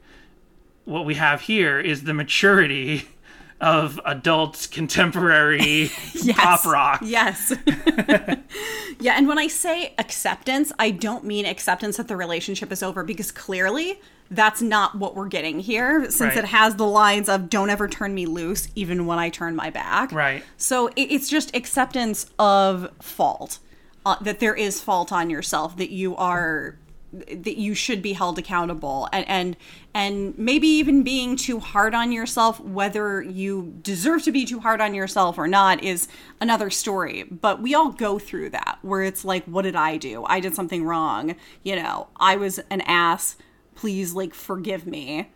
What we have here is the maturity of adult contemporary pop rock. Yes. yeah, and when I say acceptance, I don't mean acceptance that the relationship is over because clearly that's not what we're getting here since Right. it has the lines of don't ever turn me loose even when I turn my back. Right. So it's just acceptance of fault. Uh, that there is fault on yourself that you are that you should be held accountable and and and maybe even being too hard on yourself whether you deserve to be too hard on yourself or not is another story but we all go through that where it's like what did i do i did something wrong you know i was an ass please like forgive me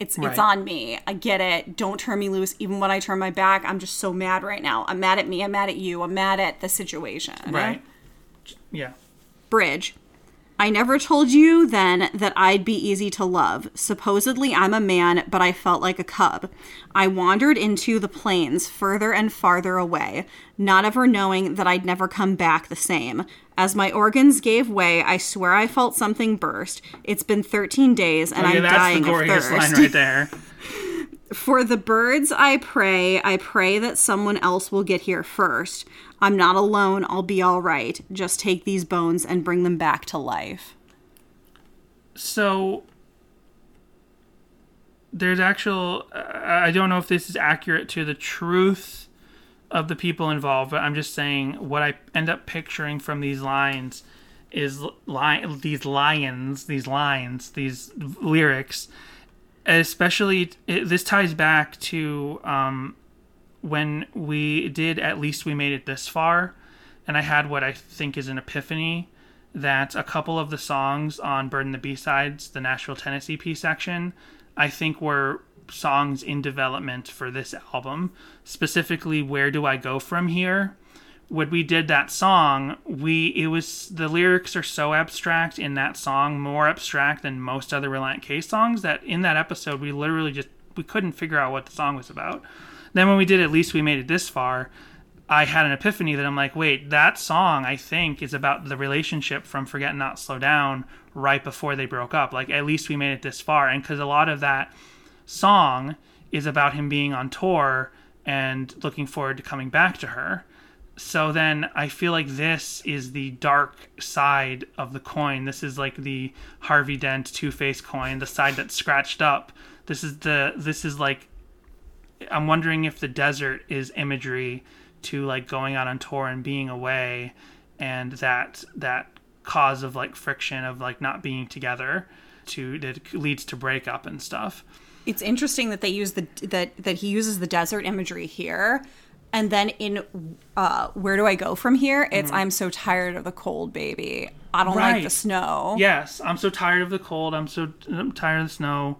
it's Right. it's on me. I get it. Don't turn me loose. Even when I turn my back, I'm just so mad right now. I'm mad at me. I'm mad at you. I'm mad at the situation. Right. Yeah. Bridge. I never told you then that I'd be easy to love. Supposedly, I'm a man, but I felt like a cub. I wandered into the plains, further and farther away, not ever knowing that I'd never come back the same. As my organs gave way, I swear I felt something burst. It's been 13 days, and I'm dying of thirst. line right there. For the birds I pray, I pray that someone else will get here first. I'm not alone, I'll be all right. Just take these bones and bring them back to life. So there's actual. I don't know if this is accurate to the truth of the people involved, but I'm just saying what I end up picturing from these lines is li- these lions, these lines, these lyrics. Especially, it, this ties back to um, when we did at least we made it this far and i had what i think is an epiphany that a couple of the songs on bird and the b-sides the nashville tennessee p section i think were songs in development for this album. Specifically where do i go from here? When we did that song we it was the lyrics are so abstract in that song more abstract than most other relient k songs that in that episode we literally just we couldn't figure out what the song was about then when we did at least we made it this far i had an epiphany that i'm like wait that song i think is about the relationship from forget not slow down right before they broke up like at least we made it this far and because a lot of that song is about him being on tour and looking forward to coming back to her so then I feel like this is the dark side of the coin. This is like the Harvey Dent Two Face coin, the side that's scratched up. This is the this is like I'm wondering if the desert is imagery to like going out on tour and being away and that that cause of like friction of like not being together to that leads to breakup and stuff. It's interesting that they use the that that he uses the desert imagery here. And then in uh, Where Do I Go From Here? It's I'm so tired of the cold, baby. I don't like Mm-hmm. The snow. Yes, I'm so tired of the cold. I'm so I'm tired of the snow,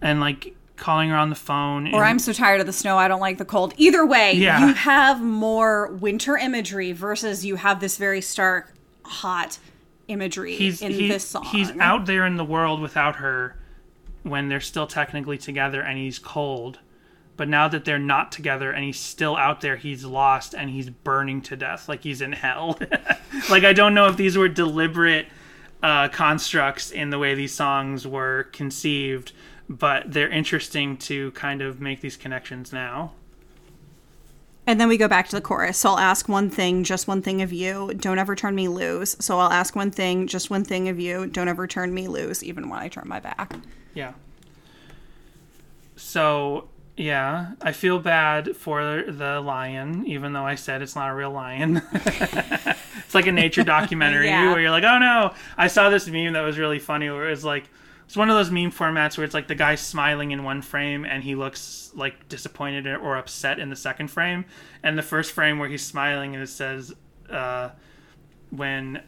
and like calling her on the phone. Or I'm so tired of the snow, I don't like the cold. Either way, Yeah. you have more winter imagery versus you have this very stark, hot imagery he's in he- this song. he's out there in the world without her when they're still technically together and he's cold. But now that they're not together and he's still out there, he's lost and he's burning to death, like he's in hell. like I don't know if these were deliberate uh, constructs in the way these songs were conceived, but they're interesting to kind of make these connections now. And then we go back to the chorus. So I'll ask one thing, just one thing of you. Don't ever turn me loose. So I'll ask one thing, just one thing of you. Don't ever turn me loose, even when I turn my back. Yeah. So yeah, I feel bad for the lion, even though I said it's not a real lion. it's like a nature documentary Yeah. where you're like, oh no. I saw this meme that was really funny where it was like it's one of those meme formats where it's like the guy smiling in one frame and he looks like disappointed or upset in the second frame, and the first frame where he's smiling and it says, uh, when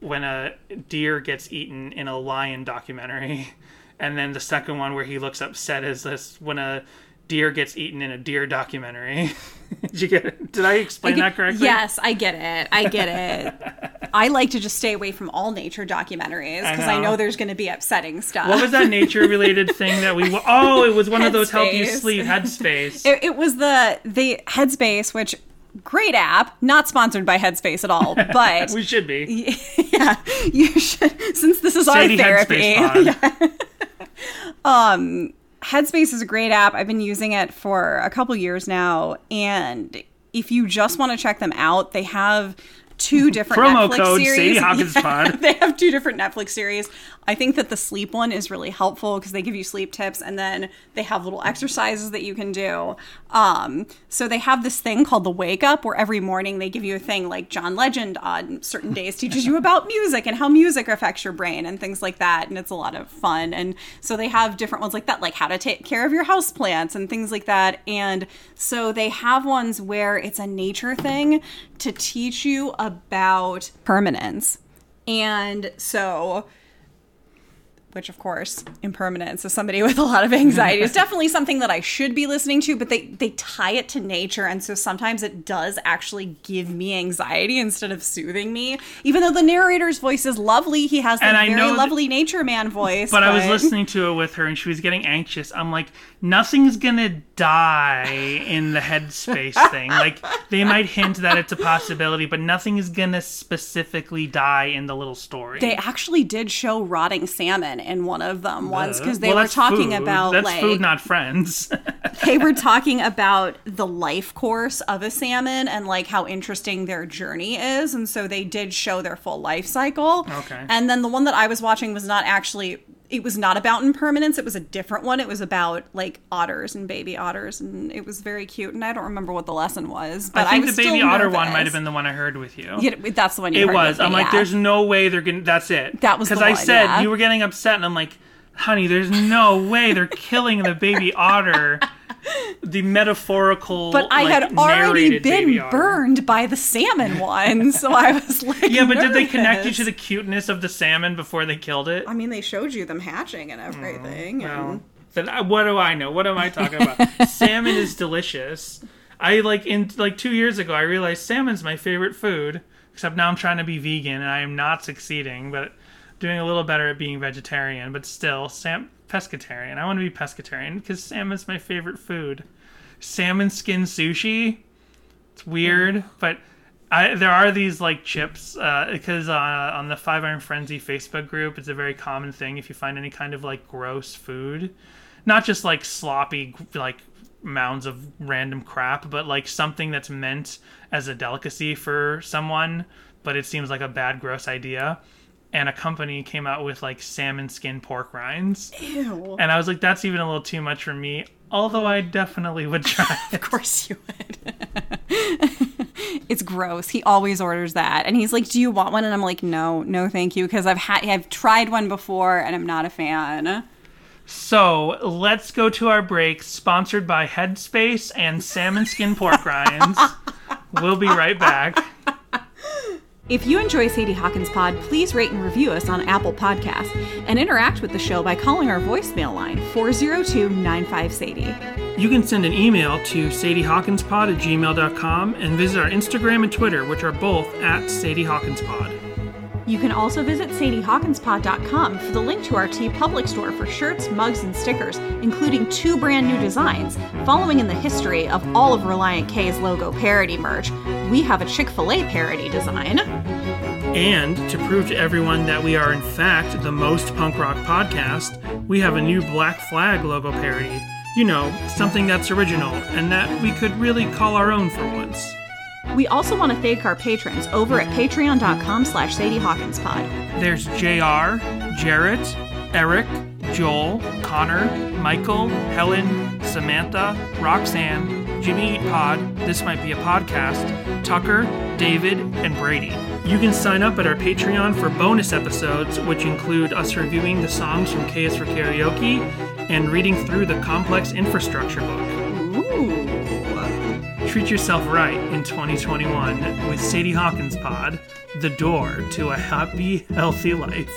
when a deer gets eaten in a lion documentary, and then the second one where he looks upset is this when a deer gets eaten in a deer documentary. Did you get it? Did I explain that correctly? Yes, I get it. I get it. I like to just stay away from all nature documentaries because I know. know. there's going to be upsetting stuff. What was that nature related thing that we? Oh, it was one of those help you sleep Headspace. It, it was the the Headspace, which great app, not sponsored by Headspace at all, but we should be. yeah, you should. Since this is Sadie our therapy, Headspace pod. Um, Headspace is a great app. I've been using it for a couple years now, and if you just want to check them out, they have two different Promo Netflix code series. Sadie Hawkins Pod. they have two different Netflix series. I think that the sleep one is really helpful because they give you sleep tips, and then they have little exercises that you can do. Um, so they have this thing called the Wake Up, where every morning they give you a thing like John Legend on certain days teaches you about music and how music affects your brain and things like that, and it's a lot of fun. And so they have different ones like that, like how to take care of your house plants and things like that. And so they have ones where it's a nature thing to teach you about permanence. And so which of course impermanence. Is somebody with a lot of anxiety is definitely something that i should be listening to but they they tie it to nature. And so sometimes it does actually give me anxiety instead of soothing me. Even though the narrator's voice is lovely he has that very that- lovely nature man voice But I was listening to it with her and she was getting anxious. I'm like, nothing's gonna die in the headspace thing. Like, they might hint that it's a possibility, but nothing is gonna specifically die in the little story. they actually did show rotting salmon in one of them once because they Well, were talking food. about that's like food, not friends. they were talking about the life course of a salmon and like how interesting their journey is and so they did show their full life cycle Okay. and then the one that i was watching was not actually it was not about impermanence it was a different one it was about like otters and baby otters and it was very cute and i don't remember what the lesson was but I think was the baby otter one might have been the one I heard with you. yeah, that's the one you It was. I'm like, yeah. there's no way they're gonna. That's it. That was because I said yeah. you were getting upset, and I'm like, honey, there's no way they're killing the baby otter. The metaphorical, but I like, had already been burned by the salmon one, so I was like, Yeah, but did they connect you to the cuteness of the salmon before they killed it? I mean, they showed you them hatching and mm, everything. Well, and then uh, what do I know? What am I talking about? salmon is delicious. I like in like two years ago, I realized salmon's my favorite food. Except now I'm trying to be vegan and I am not succeeding, but doing a little better at being vegetarian. But still, sam pescatarian. I want to be pescatarian because salmon's my favorite food. Salmon skin sushi. It's weird, but I, there are these like chips uh, because uh, on the Five Iron Frenzy Facebook group, it's a very common thing if you find any kind of like gross food, not just like sloppy like mounds of random crap, but like something that's meant as a delicacy for someone, but it seems like a bad gross idea. And a company came out with like salmon skin pork rinds, ew. and I was like, that's even a little too much for me. Although I definitely would try it. Of course you would. it's gross. He always orders that, and he's like, "Do you want one?" And I'm like, "No, no, thank you," because I've had I've tried one before, and I'm not a fan. So let's go to our break, sponsored by Headspace and Salmon Skin Pork Rinds. we'll be right back. If you enjoy Sadie Hawkins Pod, please rate and review us on Apple Podcasts and interact with the show by calling our voicemail line 402 95 Sadie. You can send an email to sadiehawkinspod at gmail.com and visit our Instagram and Twitter, which are both at Sadie Hawkins Pod. You can also visit sadiehawkinspod.com for the link to our TeePublic store for shirts, mugs, and stickers, including two brand new designs. Following in the history of all of Relient K's logo parody merch, we have a Chick fil A parody design. And to prove to everyone that we are, in fact, the most punk rock podcast, we have a new Black Flag logo parody. You know, something that's original and that we could really call our own for once. We also want to thank our patrons over at patreon.com slash sadiehawkinspod. There's JR, Jarrett, Eric, Joel, Connor, Michael, Helen, Samantha, Roxanne, Jimmy Eat Pod, This Might Be a Podcast, Tucker, David, and Brady. You can sign up at our Patreon for bonus episodes, which include us reviewing the songs from KS for Karaoke and reading through the Complex Infrastructure book. Ooh. Treat yourself right in 2021 with Sadie Hawkins Pod, the door to a happy, healthy life.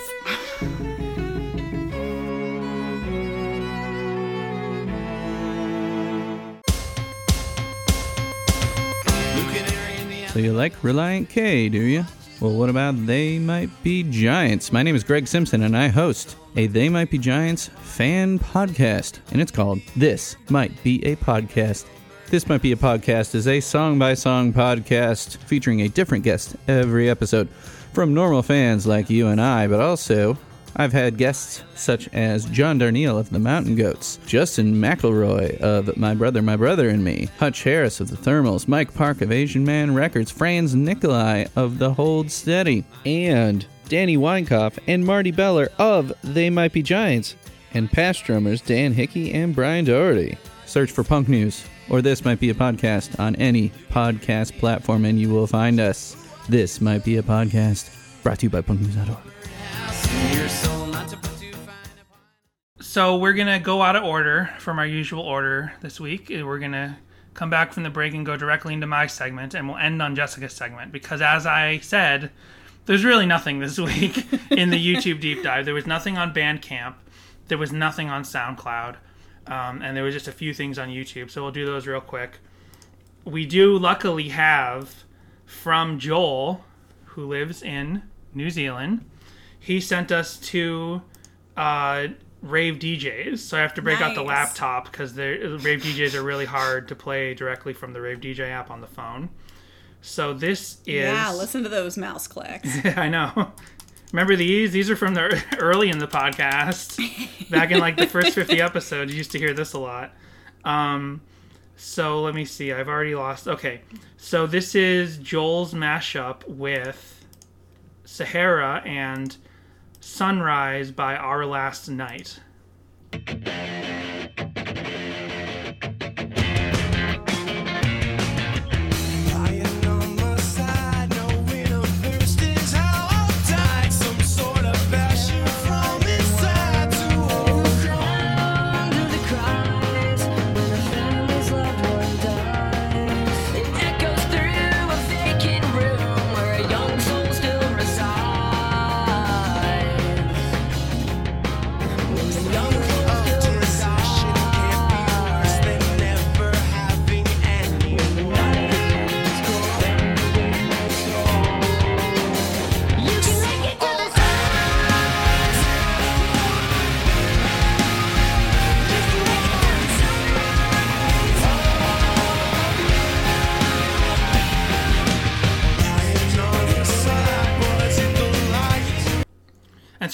So you like Relient K, do you? Well, what about They Might Be Giants? My name is Greg Simpson, and I host a They Might Be Giants fan podcast, and it's called This Might Be a Podcast. This Might Be a Podcast is a song by song podcast featuring a different guest every episode from normal fans like you and I, but also I've had guests such as John Darnielle of the Mountain Goats, Justin McElroy of My Brother, My Brother and Me, Hutch Harris of the Thermals, Mike Park of Asian Man Records, Franz Nicolay of The Hold Steady, and Danny Weinkauf and Marty Beller of They Might Be Giants, and past drummers Dan Hickey and Brian Doherty. Search for Punk News, or This Might Be a Podcast on any podcast platform, and you will find us. This Might Be a Podcast, brought to you by punknews.org. So we're gonna go out of order from our usual order this week. We're gonna come back from the break and go directly into my segment, and we'll end on Jessica's segment because, as I said, there's really nothing this week in the YouTube deep dive. There was nothing on Bandcamp, there was nothing on SoundCloud, um, and there was just a few things on YouTube. So we'll do those real quick. We do luckily have from Joel, who lives in New Zealand. He sent us two uh, rave DJs, so I have to break out the laptop because the rave DJs are really hard to play directly from the Rave DJ app on the phone. So this is Yeah, listen to those mouse clicks. I know. Remember these? These are from the early in the podcast, back in like the first fifty episodes. You used to hear this a lot. Um, so let me see. I've already lost. Okay, so this is Joel's mashup with Sahara and Sunrise by Our Last Night.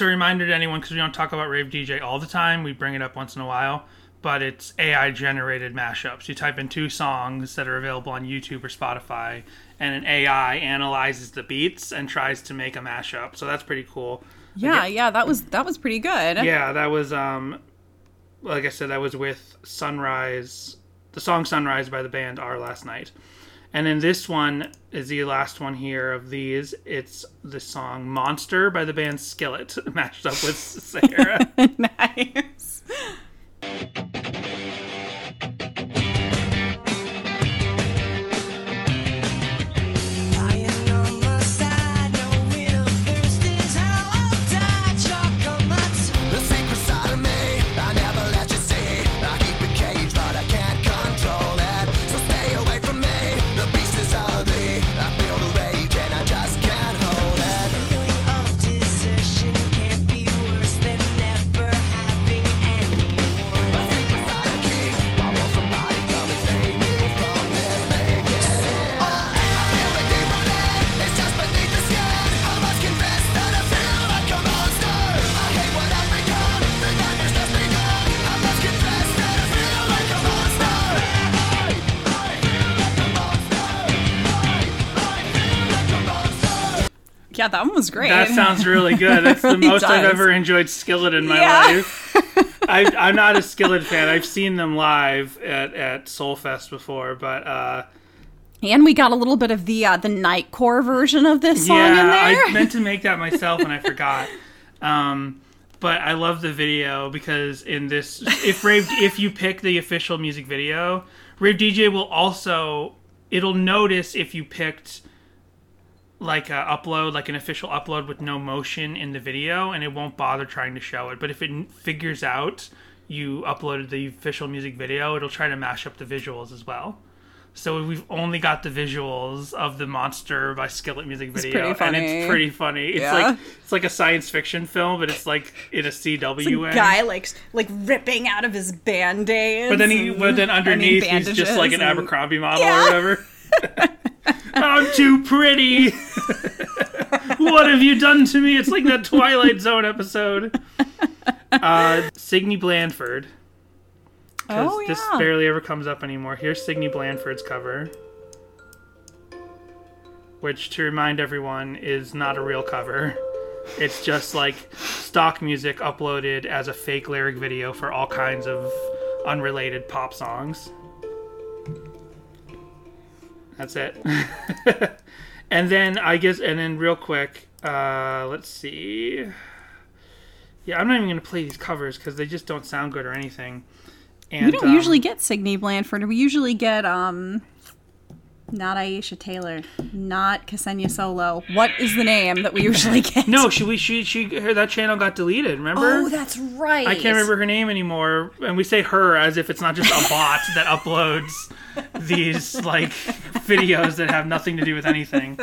A reminder to anyone, because we don't talk about Rave DJ all the time, we bring it up once in a while, but it's AI generated mashups. You type in two songs that are available on YouTube or Spotify, and an AI analyzes the beats and tries to make a mashup. So that's pretty cool. Yeah, yeah, that was that was pretty good. Yeah, that was, um, like I said, that was with Sunrise, the song Sunrise by the band Our Last Night. And then this one is the last one here of these. It's the song Monster by the band Skillet, matched up with Sahara. nice. Yeah, that one was great. That sounds really good. That's the really most I've ever enjoyed Skillet in my Yeah. life. I, I'm not a Skillet fan. I've seen them live at, at Soulfest before, but uh, And we got a little bit of the uh, the nightcore version of this song in there. I meant to make that myself and I forgot. Um, but I love the video because in this, if Rave, if you pick the official music video, Rave DJ will also it'll notice if you picked like a upload, like an official upload with no motion in the video, and it won't bother trying to show it. But if it figures out you uploaded the official music video, it'll try to mash up the visuals as well. So we've only got the visuals of the monster by Skillet music video, pretty and it's pretty funny. It's Yeah. like it's like a science fiction film, but it's like in a CW way. guy like like ripping out of his band-aids. But then he, but then underneath he's just like an Abercrombie model Yeah. or whatever. I'm too pretty. what have you done to me? It's like that Twilight Zone episode. Uh, Signe Blandford. 'cause Oh This barely ever comes up anymore. Here's Signe Blandford's cover. Which, to remind everyone, is not a real cover. It's just like stock music uploaded as a fake lyric video for all kinds of unrelated pop songs. That's it. and then I guess, and then real quick, uh, let's see. Yeah, I'm not even gonna play these covers because they just don't sound good or anything. And we don't um, usually get Signe Blandford. We usually get um not Aisha Taylor, not Ksenia Solo. What is the name that we usually get? No, she we she she her that channel got deleted. Remember? Oh, that's right. I can't remember her name anymore, and we say her as if it's not just a bot that uploads these like videos that have nothing to do with anything.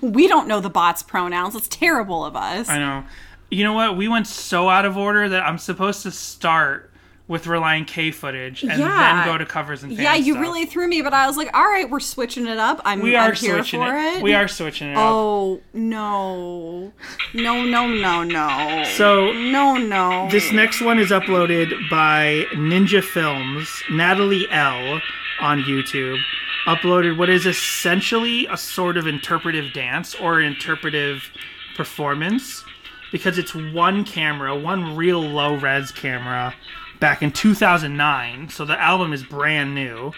We don't know the bot's pronouns. It's terrible of us. I know. You know what? We went so out of order that I'm supposed to start with Relient K footage and Yeah. then go to covers and yeah, you stuff. really threw me, but I was like, all right, we're switching it up. I'm, we I'm are here switching for it. it. We are switching it up. Oh no, no, no, no, no. So no, no. This next one is uploaded by Ninja Films, Natalie L on YouTube. Uploaded what is essentially a sort of interpretive dance or interpretive performance because it's one camera, one real low res camera back in 2009. So the album is brand new.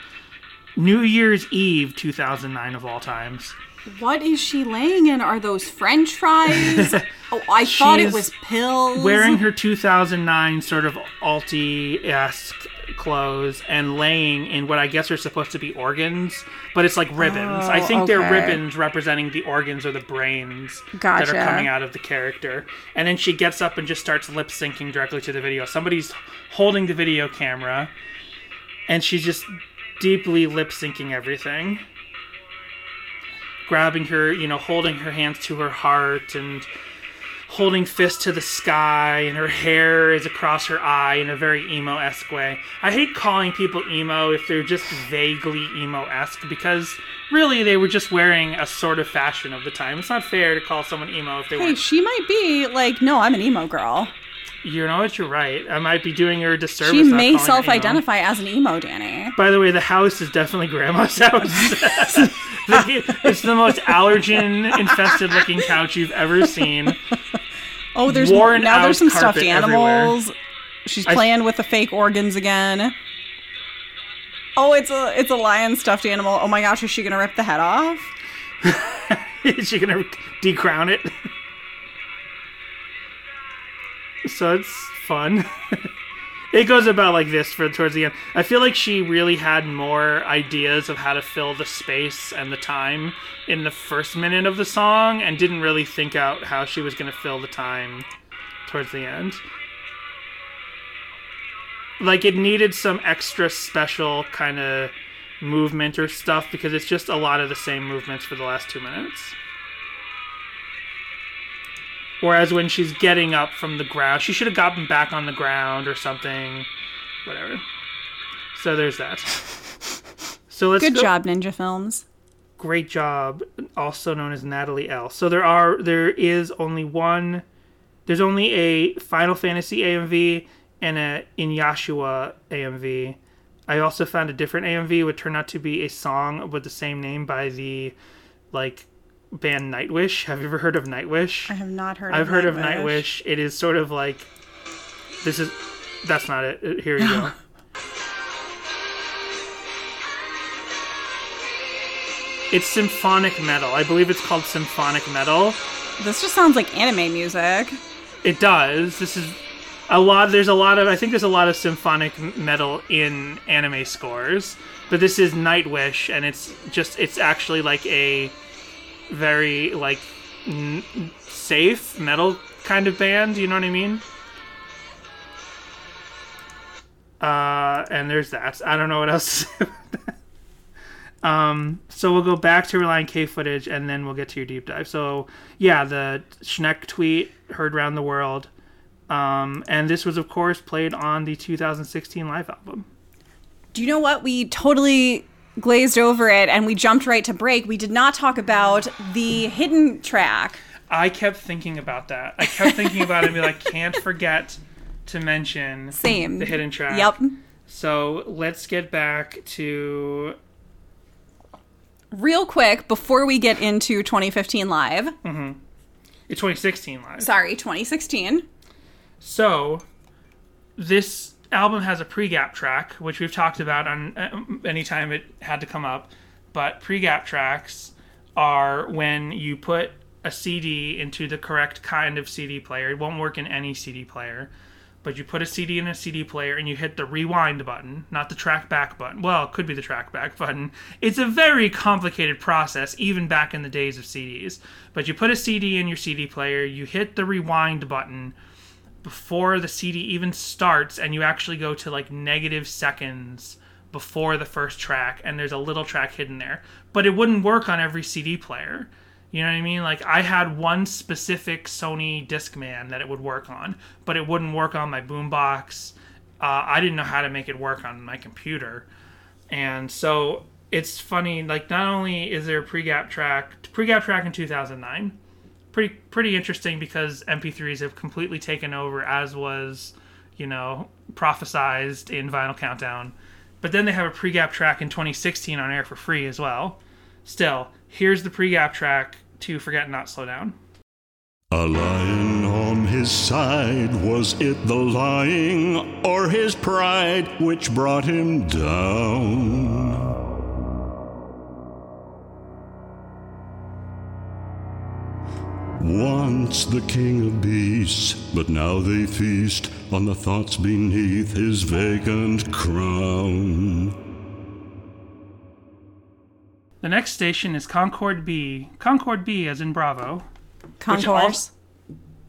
New Year's Eve 2009 of all times. What is she laying in? Are those French fries? oh, I thought it was pills. wearing her 2009 sort of alti esque clothes and laying in what I guess are supposed to be organs, but it's like ribbons. I think they're oh, ribbons representing the organs or the brains that are coming out of the character. And then she gets up and just starts lip syncing directly to the video. Somebody's holding the video camera, and she's just deeply lip syncing everything. Grabbing her, you know, holding her hands to her heart and holding fist to the sky and her hair is across her eye in a very emo-esque way. I hate calling people emo if they're just vaguely emo-esque because really they were just wearing a sort of fashion of the time. It's not fair to call someone emo if they Hey, were she might be like, no, I'm an emo girl. You know what? You're right. I might be doing her a disservice. She may emo. self-identify as an emo, Danny. By the way, the house is definitely grandma's house. It's the most allergen infested looking couch you've ever seen. Oh, there's Worn now there's some stuffed carpet everywhere. animals. She's I- playing with the fake organs again. Oh, it's a it's a lion stuffed animal. Oh my gosh, is she gonna rip the head off? Is she gonna decrown it? so it's fun. it goes about like this for towards the end. I feel like she really had more ideas of how to fill the space and the time in the first minute of the song, and didn't really think out how she was gonna fill the time towards the end. Like it needed some extra special kind of movement or stuff because it's just a lot of the same movements for the last two minutes. Whereas when she's getting up from the ground, she should have gotten back on the ground or something. Whatever. So there's that. So let's Good go- job, Ninja Films. Great job, also known as Natalie L. So there are there is only one. There's only a Final Fantasy AMV and a Inuyasha AMV. I also found a different AMV would turn out to be a song with the same name by the like band Nightwish. Have you ever heard of Nightwish? I have not heard. Of Nightwish. I've of heard of Nightwish. Nightwish. It is sort of like this is that's not it. Here you go. it's symphonic metal. I believe it's called symphonic metal. This just sounds like anime music. It does. This is a lot. There's a lot of. I think there's a lot of symphonic metal in anime scores, but this is Nightwish, and it's just. It's actually like a very like n- safe metal kind of band. You know what I mean? Uh, and there's that. I don't know what else. Um, so we'll go back to Relient K footage and then we'll get to your deep dive. So yeah, the Schneck tweet heard around the world. Um, and this was of course played on the 2016 live album. Do you know what? We totally glazed over it and we jumped right to break. We did not talk about the hidden track. I kept thinking about that. I kept thinking about it and be like, can't forget to mention Same. the hidden track. Yep. So let's get back to Real quick, before we get into 2015 live, mm-hmm. it's 2016 live. sorry, 2016. So, this album has a pre-gap track, which we've talked about on uh, anytime it had to come up. But pre-gap tracks are when you put a CD into the correct kind of CD player. It won't work in any CD player. But you put a CD in a CD player and you hit the rewind button, not the track back button. Well, it could be the track back button. It's a very complicated process, even back in the days of CDs. But you put a CD in your CD player, you hit the rewind button, before the CD even starts, and you actually go to like negative seconds before the first track, and there's a little track hidden there. But it wouldn't work on every CD player. You know what I mean? Like I had one specific Sony Discman that it would work on, but it wouldn't work on my boombox. Uh, I didn't know how to make it work on my computer, and so it's funny. Like not only is there a pre-gap track, pre-gap track in 2009, pretty pretty interesting because MP3s have completely taken over, as was you know prophesized in Vinyl Countdown. But then they have a pre-gap track in 2016 on air for free as well. Still, here's the pre-gap track to Forget Not Slow Down. A lion on his side, was it the lying or his pride which brought him down? Once the king of beasts, but now they feast on the thoughts beneath his vacant crown. The next station is Concord B. Concord B, as in Bravo. Concourse.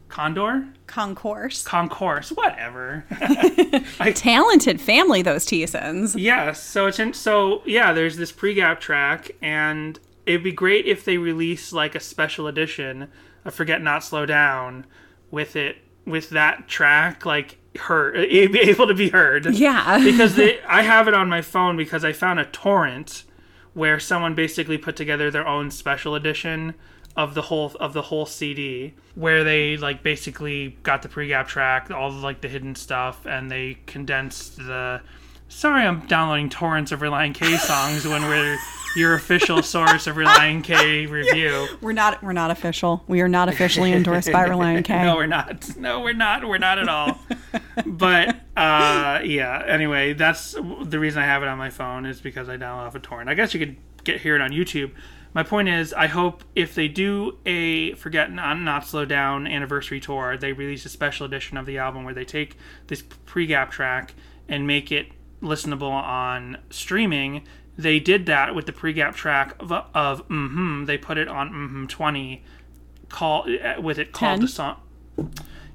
Condor? Concourse. Concourse, whatever. Talented family, those Thiessens. Yes. So it's in, so yeah. There's this pre-gap track, and it'd be great if they release like a special edition of "Forget Not Slow Down" with it with that track like heard, be able to be heard. Yeah. because they, I have it on my phone because I found a torrent where someone basically put together their own special edition of the whole of the whole CD where they like basically got the pre-gap track, all of, like the hidden stuff, and they condensed the. Sorry, I'm downloading torrents of Relient K songs when we're your official source of Relient K review. We're not we're not official. We are not officially endorsed by Relient K. No, we're not. No, we're not. We're not at all. but uh, yeah. Anyway, that's the reason I have it on my phone is because I download off a torrent. I guess you could get hear it on YouTube. My point is, I hope if they do a Forget Not, Not Slow Down anniversary tour, they release a special edition of the album where they take this pre-gap track and make it listenable on streaming. They did that with the pre-gap track of, of mm-hmm. They put it on mm-hmm 20, call uh, with it called Ten? the song.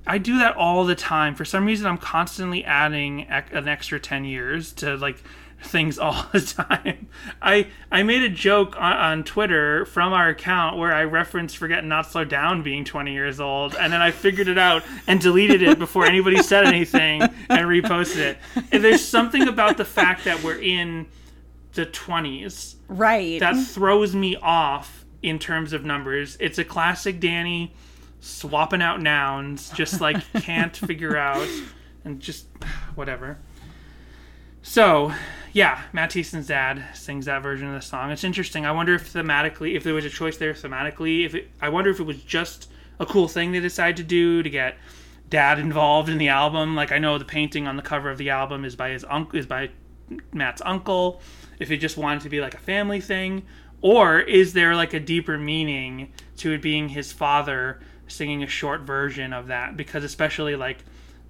I do that all the time. For some reason, I'm constantly adding an extra 10 years to like things all the time. I I made a joke on, on Twitter from our account where I referenced Forget Not Slow Down being 20 years old, and then I figured it out and deleted it before anybody said anything and reposted it. And there's something about the fact that we're in the 20s Right. that throws me off in terms of numbers. It's a classic Danny swapping out nouns, just like can't figure out, and just whatever. So, yeah, Matt Thiessen's dad sings that version of the song. It's interesting. I wonder if thematically, if there was a choice there thematically, if it, I wonder if it was just a cool thing they decided to do to get dad involved in the album. Like I know the painting on the cover of the album is by his uncle, is by Matt's uncle. If it just wanted to be like a family thing, or is there like a deeper meaning to it being his father singing a short version of that? Because especially like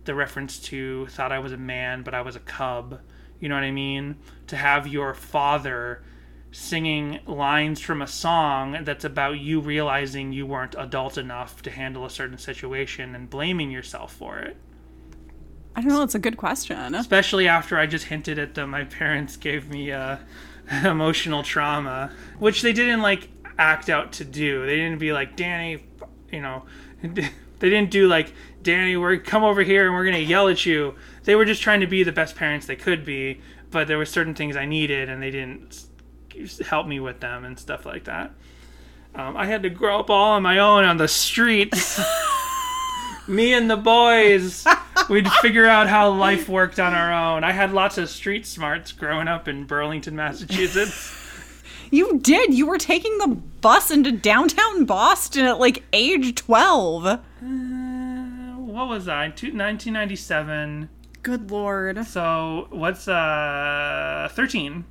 the reference to thought I was a man, but I was a cub. You know what I mean? To have your father singing lines from a song that's about you realizing you weren't adult enough to handle a certain situation and blaming yourself for it. I don't know. It's a good question. Especially after I just hinted at the my parents gave me uh, emotional trauma, which they didn't like act out to do. They didn't be like Danny, you know, they didn't do like Danny, we're come over here and we're gonna yell at you. They were just trying to be the best parents they could be, but there were certain things I needed and they didn't help me with them and stuff like that. Um, I had to grow up all on my own on the streets. me and the boys we'd figure out how life worked on our own i had lots of street smarts growing up in burlington massachusetts You did. You were taking the bus into downtown Boston at like age 12. What was i Two- 1997 Good lord. so what's uh 13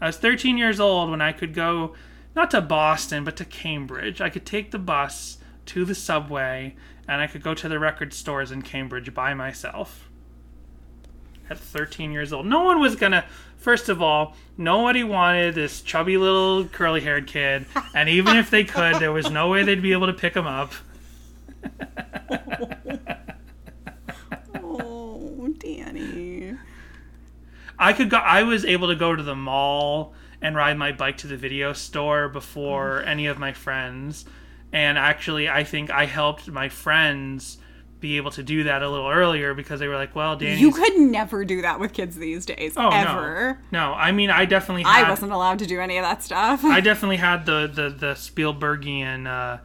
i was 13 years old when i could go not to boston but to cambridge. I could take the bus to the subway and i could go to the record stores in cambridge by myself. At 13 years old. No one was gonna first of all nobody wanted this chubby little curly haired kid and even if they could there was no way they'd be able to pick him up Oh, Danny. I could go. I was able to go to the mall and ride my bike to the video store before any of my friends. And actually, I think I helped my friends be able to do that a little earlier because they were like, "Well, Danny's." You could never do that with kids these days. oh ever. no, no. I mean, I definitely. Had, I wasn't allowed to do any of that stuff. I definitely had the the the Spielbergian uh,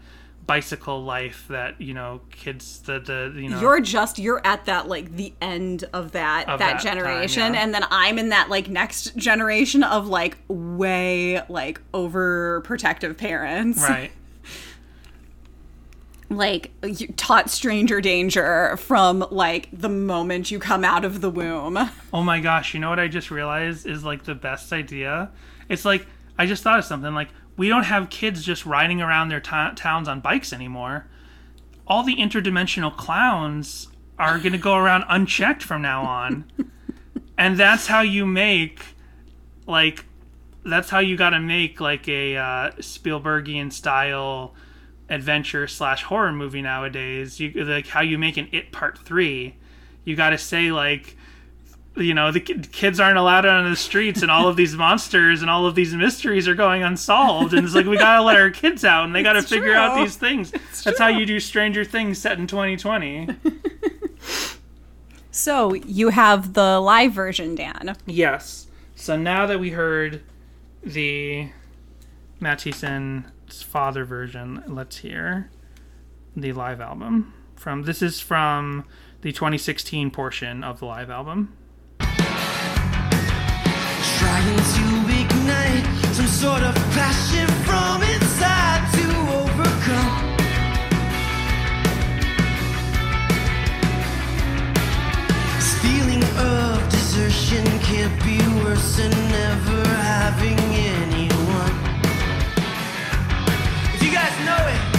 bicycle life that you know kids the the you know you're just you're at that like the end of that Of that, that time, generation yeah. and then i'm in that like next generation of like way like overprotective parents right. like you taught stranger danger from like the moment you come out of the womb Oh my gosh, you know what I just realized is like the best idea? It's like I just thought of something like we don't have kids just riding around their to towns on bikes anymore. All the interdimensional clowns are going to go around unchecked from now on. and that's how you make like that's how you got to make like a uh, Spielbergian style adventure slash horror movie nowadays. You like how you make an It Part Three. You got to say like you know the kids aren't allowed out on the streets and all of these monsters and all of these mysteries are going unsolved. And it's like we gotta let our kids out and they gotta It's figure out these things. That's how you do stranger things set in 2020 so you have the live version dan. Yes. So now that we heard the matt Thiessen's father version let's hear the live album. From this is from the 2016 portion of the live album Trying to ignite some sort of passion from inside to overcome. This feeling of desertion can't be worse than never having anyone. If you guys know it,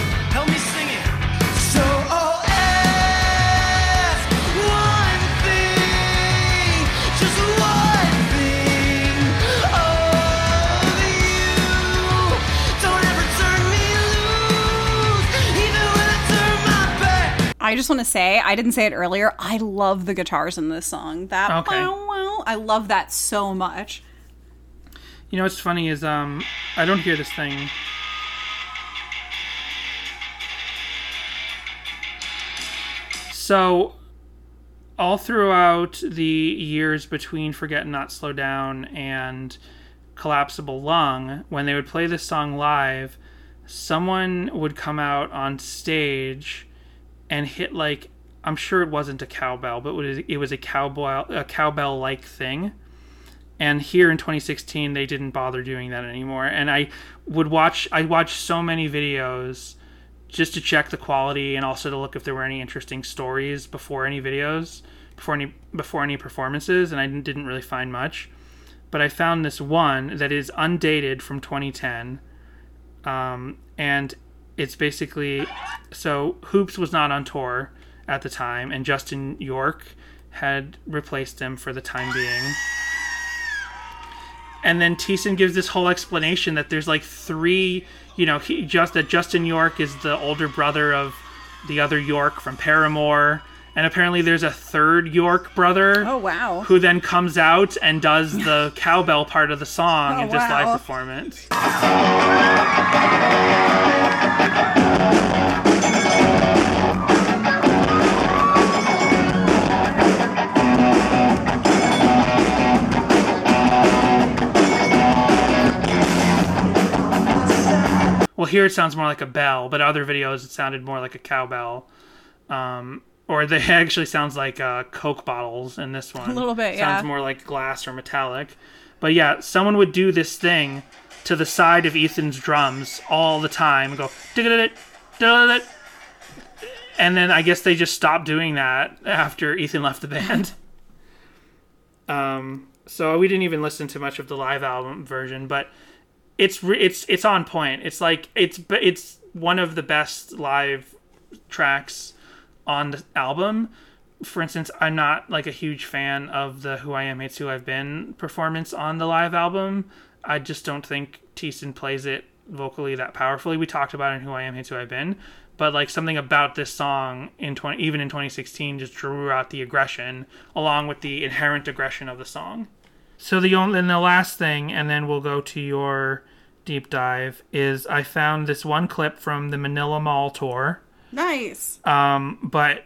just want to say i didn't say it earlier i love the guitars in this song that Okay. wow, wow, i love that so much You know what's funny is um I don't hear this thing. So all throughout the years between Forget and Not Slow Down and Collapsible Lung, when they would play this song live, someone would come out on stage and hit like I'm sure it wasn't a cowbell, but it was, a cowbell a cowbell like thing. And here in 2016 they didn't bother doing that anymore. And i would watch i watched so many videos just to check the quality and also to look if there were any interesting stories before any videos before any before any performances and i didn't, really find much. But i found this one that is undated from 2010 um, and it's basically so Hoopes was not on tour at the time and justin york had replaced him for the time being and then Thiessen gives this whole explanation that there's like three, you know, he just that Justin York is the older brother of the other York from Paramore, And apparently, there's a third York brother. Oh, wow. Who then comes out and does the cowbell part of the song Oh, and just wow. live perform Well, here it sounds more like a bell, but other videos it sounded more like a cowbell. Um, or they actually sounds like uh, Coke bottles in this one. A little bit, Sounds yeah. more like glass or metallic. But yeah, someone would do this thing to the side of Ethan's drums all the time and go and then I guess they just stopped doing that after Ethan left the band. um, so we didn't even listen to much of the live album version, but it's it's it's on point. It's like it's it's one of the best live tracks on the album. For instance, I'm not like a huge fan of the "Who I Am Hates Who I've Been" performance on the live album. I just don't think Thiessen plays it vocally that powerfully. We talked about in "Who I Am Hates Who I've Been," but like something about this song in 20, even in 2016 just drew out the aggression along with the inherent aggression of the song. So the only and the last thing, and then we'll go to your deep dive, is I found this one clip from the Manila Mall tour. Nice. Um, but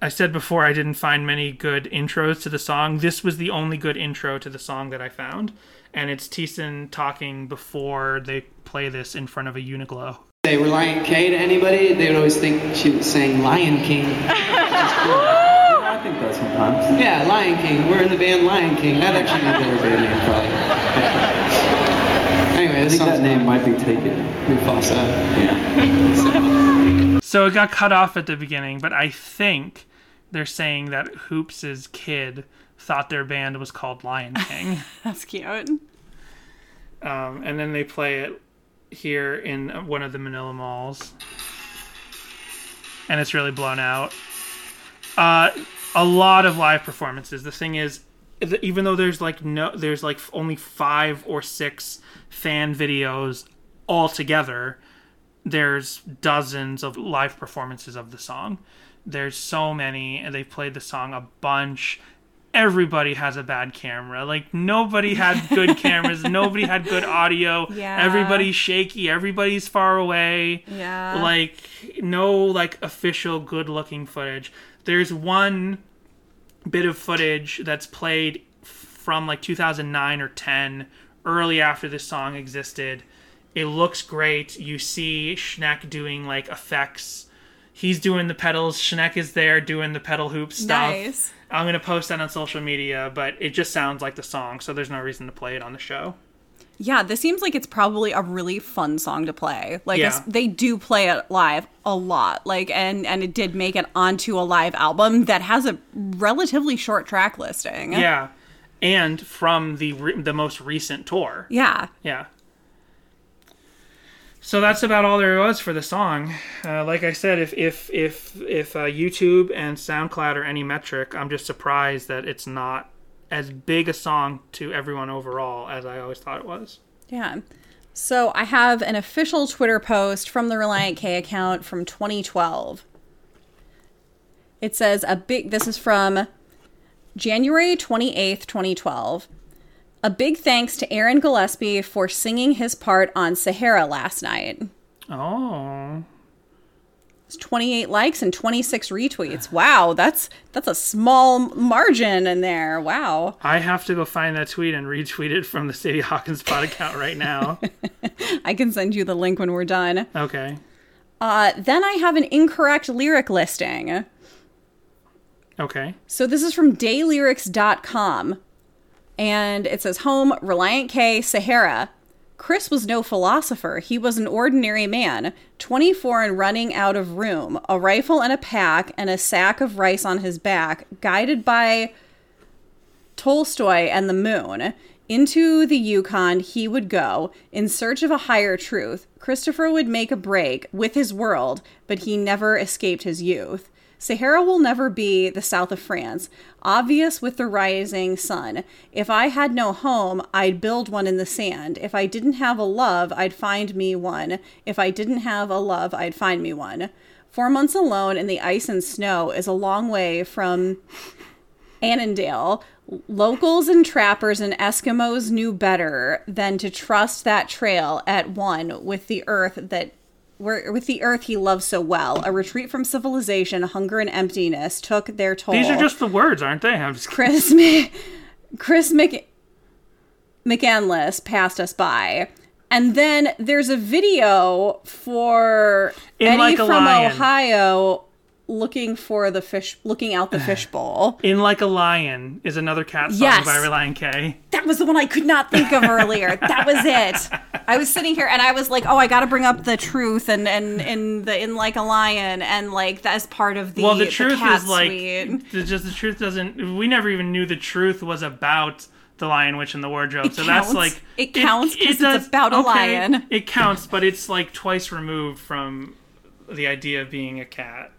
I said before I didn't find many good intros to the song. This was the only good intro to the song that I found, and it's Thiessen talking before they play this in front of a Uniqlo. Say Relient K to anybody, they would always think she was saying Lion King. I think that sometimes. Yeah, Lion King. We're in the band Lion King. That actually be their band name, probably. anyway, I think that name might be taken. Mufasa. Yeah. So it got cut off at the beginning, but I think they're saying that Hoopes's kid thought their band was called Lion King. That's cute. um, and then they play it here in one of the Manila malls, and it's really blown out. Uh, a lot of live performances. The thing is, even though there's like no, there's like only five or six fan videos altogether. There's dozens of live performances of the song. There's so many, and they've played the song a bunch everybody has a bad camera. Like nobody had good cameras, nobody had good audio. Yeah. Everybody's shaky, everybody's far away. Yeah. Like no like official good looking footage. There's one bit of footage that's played from like 2009 or 10 early after this song existed. It looks great. You see Schneck doing like effects. He's doing the pedals. Schneck is there doing the pedal hoop stuff. Nice. I'm gonna post that on social media, but it just sounds like the song, so there's no reason to play it on the show. Yeah, this seems like it's probably a really fun song to play. Like Yeah. they do play it live a lot. Like and and it did make it onto a live album that has a relatively short track listing. Yeah, and from the re- the most recent tour. Yeah. Yeah. So that's about all there was for the song. Uh, like I said, if if if if uh, YouTube and SoundCloud are any metric, I'm just surprised that it's not as big a song to everyone overall as I always thought it was. Yeah. So I have an official Twitter post from the Relient K account from 2012. It says a big this is from January 28th, 2012. A big thanks to Aaron Gillespie for singing his part on Sahara last night. Oh, It's 28 likes and 26 retweets. Wow, that's that's a small margin in there. Wow. I have to go find that tweet and retweet it from the Sadie Hawkins Pod account right now. I can send you the link when we're done. Okay. Uh, then I have an incorrect lyric listing. Okay. So this is from daylyrics.com. And it says home, Relient K, Sahara. Chris was no philosopher. He was an ordinary man, 24 and running out of room, a rifle and a pack, and a sack of rice on his back, guided by Tolstoy and the moon. Into the Yukon he would go in search of a higher truth. Christopher would make a break with his world, but he never escaped his youth. Sahara will never be the south of France, obvious with the rising sun. If I had no home, I'd build one in the sand. If I didn't have a love, I'd find me one. If I didn't have a love, I'd find me one. Four months alone in the ice and snow is a long way from Annandale. Locals and trappers and Eskimos knew better than to trust that trail at one with the earth that where with the earth he loves so well. A retreat from civilization, hunger, and emptiness took their toll. These are just the words, aren't they? I'm just Chris Mc- Chris Mc- McCandless passed us by. And then there's a video for In Eddie Like from Lion. Ohio looking for the fish, looking out the fishbowl. In Like a Lion is another cat song Yes. by Relient K. That was the one I could not think of earlier. that was it. I was sitting here and I was like, oh, I got to bring up the truth and and in the in like a lion and like that's part of the well, the truth cat is like the, just the truth doesn't. We never even knew the truth was about the Lion Witch and the Wardrobe. It so counts. that's like It counts 'cause it's about a lion. It counts, but it's like twice removed from the idea of being a cat,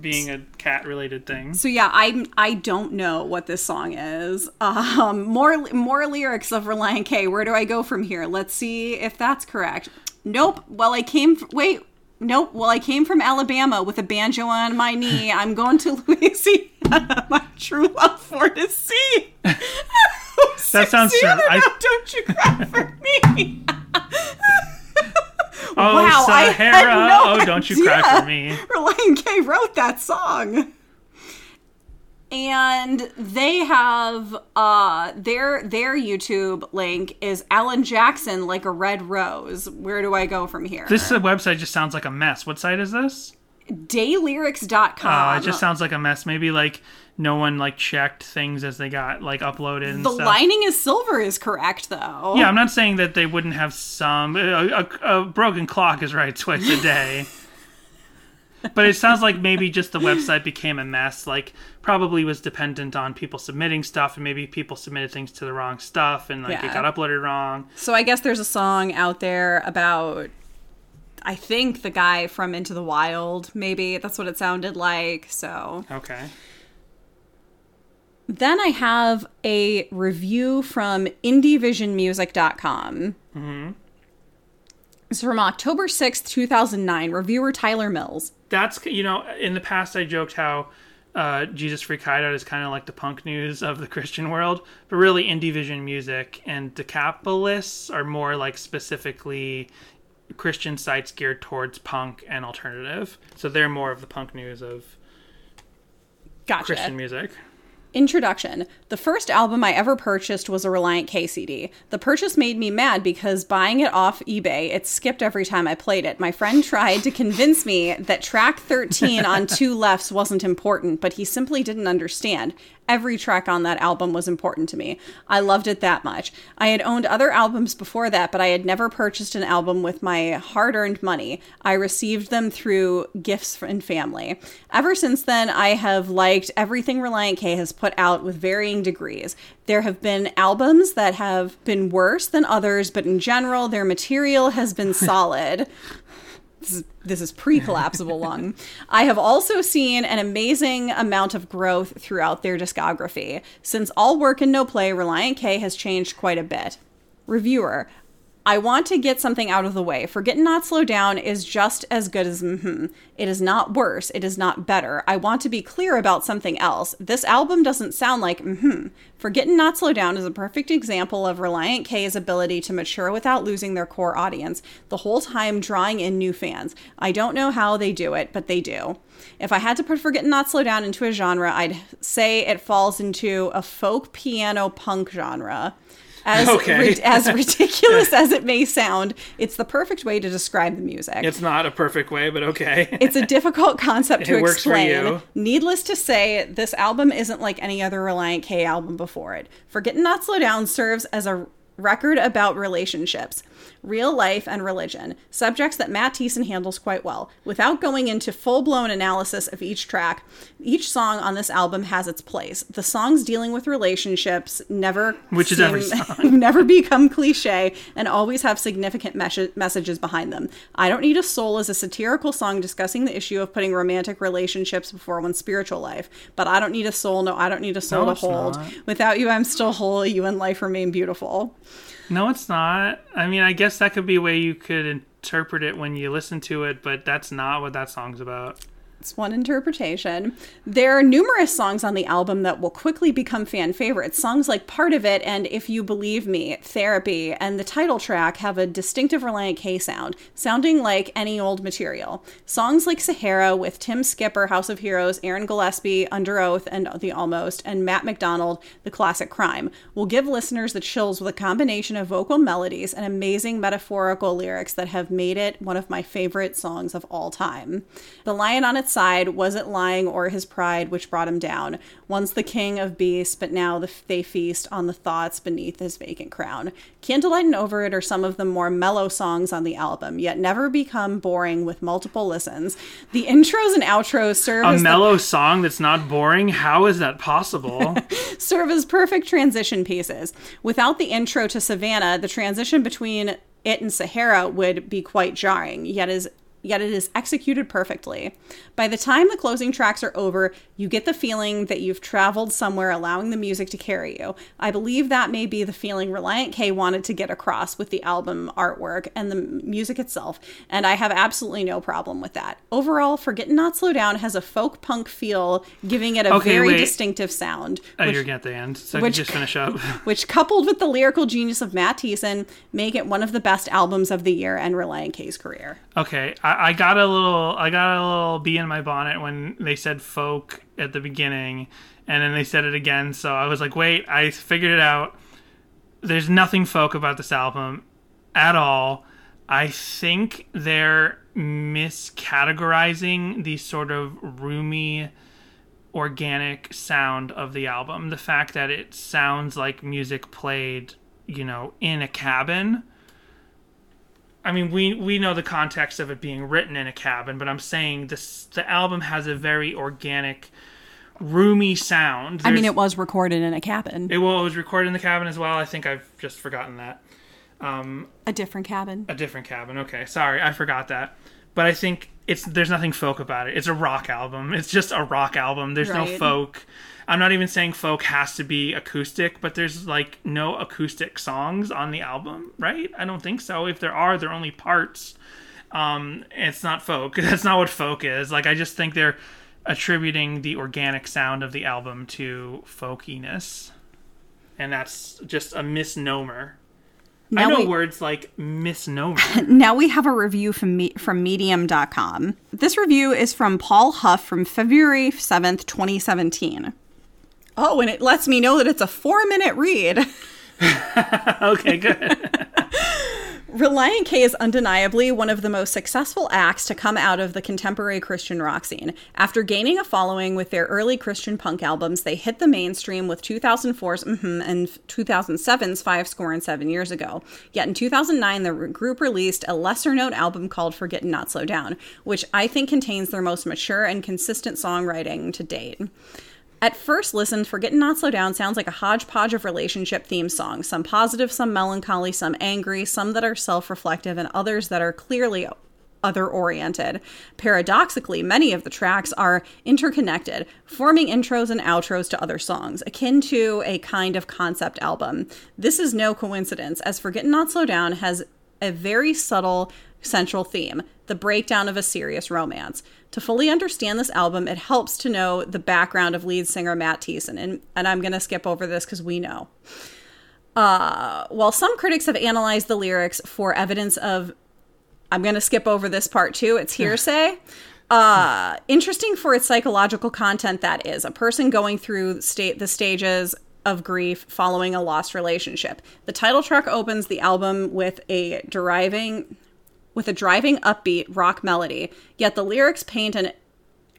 being a cat-related thing. So yeah, I I don't know what this song is. Um, more more lyrics of Relient K. Where do I go from here? Let's see if that's correct. Nope. Well, I came. F- wait. Nope. Well, I came from Alabama with a banjo on my knee. I'm going to Louisiana. My true love for to see. That sounds true. I- don't you cry for me. Oh, wow, Sahara! no oh, don't you cry for me. Relient K wrote that song. And they have uh their their YouTube link is Alan Jackson like a red rose. Where do I go from here? This website just sounds like a mess. What site is this? Daylyrics.com. Uh, it just sounds like a mess. Maybe like no one like checked things as they got like uploaded and the stuff. lining is silver is correct though. Yeah, I'm not saying that they wouldn't have some. A, a, a broken clock is right twice a day. but it sounds like maybe just the website became a mess. Like, probably was dependent on people submitting stuff, and maybe people submitted things to the wrong stuff, and like it got uploaded wrong. So I guess there's a song out there about I think the guy from Into the Wild, maybe that's what it sounded like. So Okay. Then I have a review from indievisionmusic.com. hmm It's from October 6th, 2009. Reviewer Tyler Mills. That's you know, in the past I joked how uh, Jesus Freak Hideout is kind of like the punk news of the Christian world, but really Indie Vision Music and Decapalists are more like specifically Christian sites geared towards punk and alternative. So they're more of the punk news of Gotcha. Christian music. Introduction. The first album I ever purchased was a Relient K CD. The purchase made me mad because buying it off eBay, it skipped every time I played it. My friend tried to convince me that track 13 on Two Lefts wasn't important, but he simply didn't understand. Every track on that album was important to me. I loved it that much. I had owned other albums before that, but I had never purchased an album with my hard earned money. I received them through gifts and family. Ever since then, I have liked everything Relient K has put out with varying degrees. There have been albums that have been worse than others, but in general, their material has been solid. This is, is pre-collapsible lung. I have also seen an amazing amount of growth throughout their discography. Since all work and no play, Relient K has changed quite a bit. Reviewer, I want to get something out of the way. Forget Not Slow Down is just as good as Mm hmm. It is not worse. It is not better. I want to be clear about something else. This album doesn't sound like Mm hmm. Forget Not Slow Down is a perfect example of Relient K's ability to mature without losing their core audience, the whole time drawing in new fans. I don't know how they do it, but they do. If I had to put Forget Not Slow Down into a genre, I'd say it falls into a folk piano punk genre. As, Okay. rid- as ridiculous as it may sound, it's the perfect way to describe the music. It's not a perfect way, but okay. It's a difficult concept to It explain. Needless to say, this album isn't like any other Relient K album before it. Forget Not Slow Down serves as a record about relationships, real life, and religion, subjects that Matt Thiessen handles quite well. Without going into full blown analysis of each track, each song on this album has its place. The songs dealing with relationships never Which is every song. never become cliche and always have significant mes- messages behind them. I Don't Need a Soul is a satirical song discussing the issue of putting romantic relationships before one's spiritual life. But I Don't Need a Soul, no, I don't need a soul No, to hold. not. Without you, I'm still whole. You and life remain beautiful. No, it's not. I mean, I guess that could be a way you could interpret it when you listen to it, but that's not what that song's about. It's one interpretation. There are numerous songs on the album that will quickly become fan favorites. Songs like Part of It and If You Believe Me, Therapy, and the title track have a distinctive Relient K sound, sounding like any old material. Songs like Sahara with Tim Skipper, House of Heroes, Aaron Gillespie, Underoath, and The Almost, and Matt McDonald, The Classic Crime, will give listeners the chills with a combination of vocal melodies and amazing metaphorical lyrics that have made it one of my favorite songs of all time. The lion on its side wasn't lying or his pride which brought him down. Once the king of beasts, but now the, they feast on the thoughts beneath his vacant crown. Candlelight and Over It are some of the more mellow songs on the album, yet never become boring with multiple listens. The intros and outros serve A as the mellow song that's not boring? How is that possible? serve as perfect transition pieces. Without the intro to Savannah, the transition between it and Sahara would be quite jarring, yet is yet it is executed perfectly. By the time the closing tracks are over, you get the feeling that you've traveled somewhere allowing the music to carry you. I believe that may be the feeling Relient K wanted to get across with the album artwork and the music itself, and I have absolutely no problem with that. Overall, Forget and Not Slow Down has a folk punk feel, giving it a Okay, very wait. distinctive sound. oh, which- you're getting at the end, so which- just finish up. which coupled with the lyrical genius of Matt Thiessen make it one of the best albums of the year and Relient K's career. Okay, I, I got a little, I got a little bee in my bonnet when they said folk at the beginning, and then they said it again. So I was like, wait, I figured it out. There's nothing folk about this album at all. I think they're miscategorizing the sort of roomy, organic sound of the album. The fact that it sounds like music played, you know, in a cabin. I mean, we we know the context of it being written in a cabin, but I'm saying this the album has a very organic, roomy sound. I mean, it was recorded in a cabin, it, well, it was recorded in the cabin as well. I think I've just forgotten that. Um, a different cabin. A different cabin. Okay, sorry, I forgot that. But I think it's there's nothing folk about it. It's a rock album. It's just a rock album. There's no folk. I'm not even saying folk has to be acoustic, but there's like no acoustic songs on the album, right? I don't think so. If there are, they're only parts. Um, it's not folk. That's not what folk is. Like I just think they're attributing the organic sound of the album to folkiness, and that's just a misnomer. I Now know we- words like misnomer. Now we have a review from me- from medium.com. This review is from Paul Huff from February 7th, 2017. Oh, and it lets me know that it's a 4-minute read. okay, good. Relient K is undeniably one of the most successful acts to come out of the contemporary Christian rock scene. After gaining a following with their early Christian punk albums, they hit the mainstream with 2004's mhm and 2007's Five Score and Seven Years Ago. Yet in 2009, the group released a lesser known album called Forget and Not Slow Down, which I think contains their most mature and consistent songwriting to date. At first listen, Forget Not Slow Down sounds like a hodgepodge of relationship theme songs, some positive, some melancholy, some angry, some that are self reflective, and others that are clearly other oriented. Paradoxically, many of the tracks are interconnected, forming intros and outros to other songs, akin to a kind of concept album. This is no coincidence, as Forget Not Slow Down has a very subtle central theme the breakdown of a serious romance. To fully understand this album, it helps to know the background of lead singer Matt Thiessen, and, and I'm going to skip over this because we know. Uh, while some critics have analyzed the lyrics for evidence of, I'm going to skip over this part too, it's hearsay. Uh, interesting for its psychological content that is a person going through state the stages of grief following a lost relationship. The title track opens the album with a deriving with a driving upbeat rock melody, yet the lyrics paint an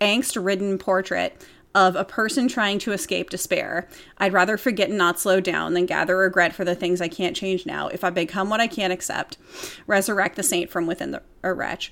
angst-ridden portrait of a person trying to escape despair. I'd rather forget and not slow down than gather regret for the things I can't change now. If I become what I can't accept, resurrect the saint from within the a wretch.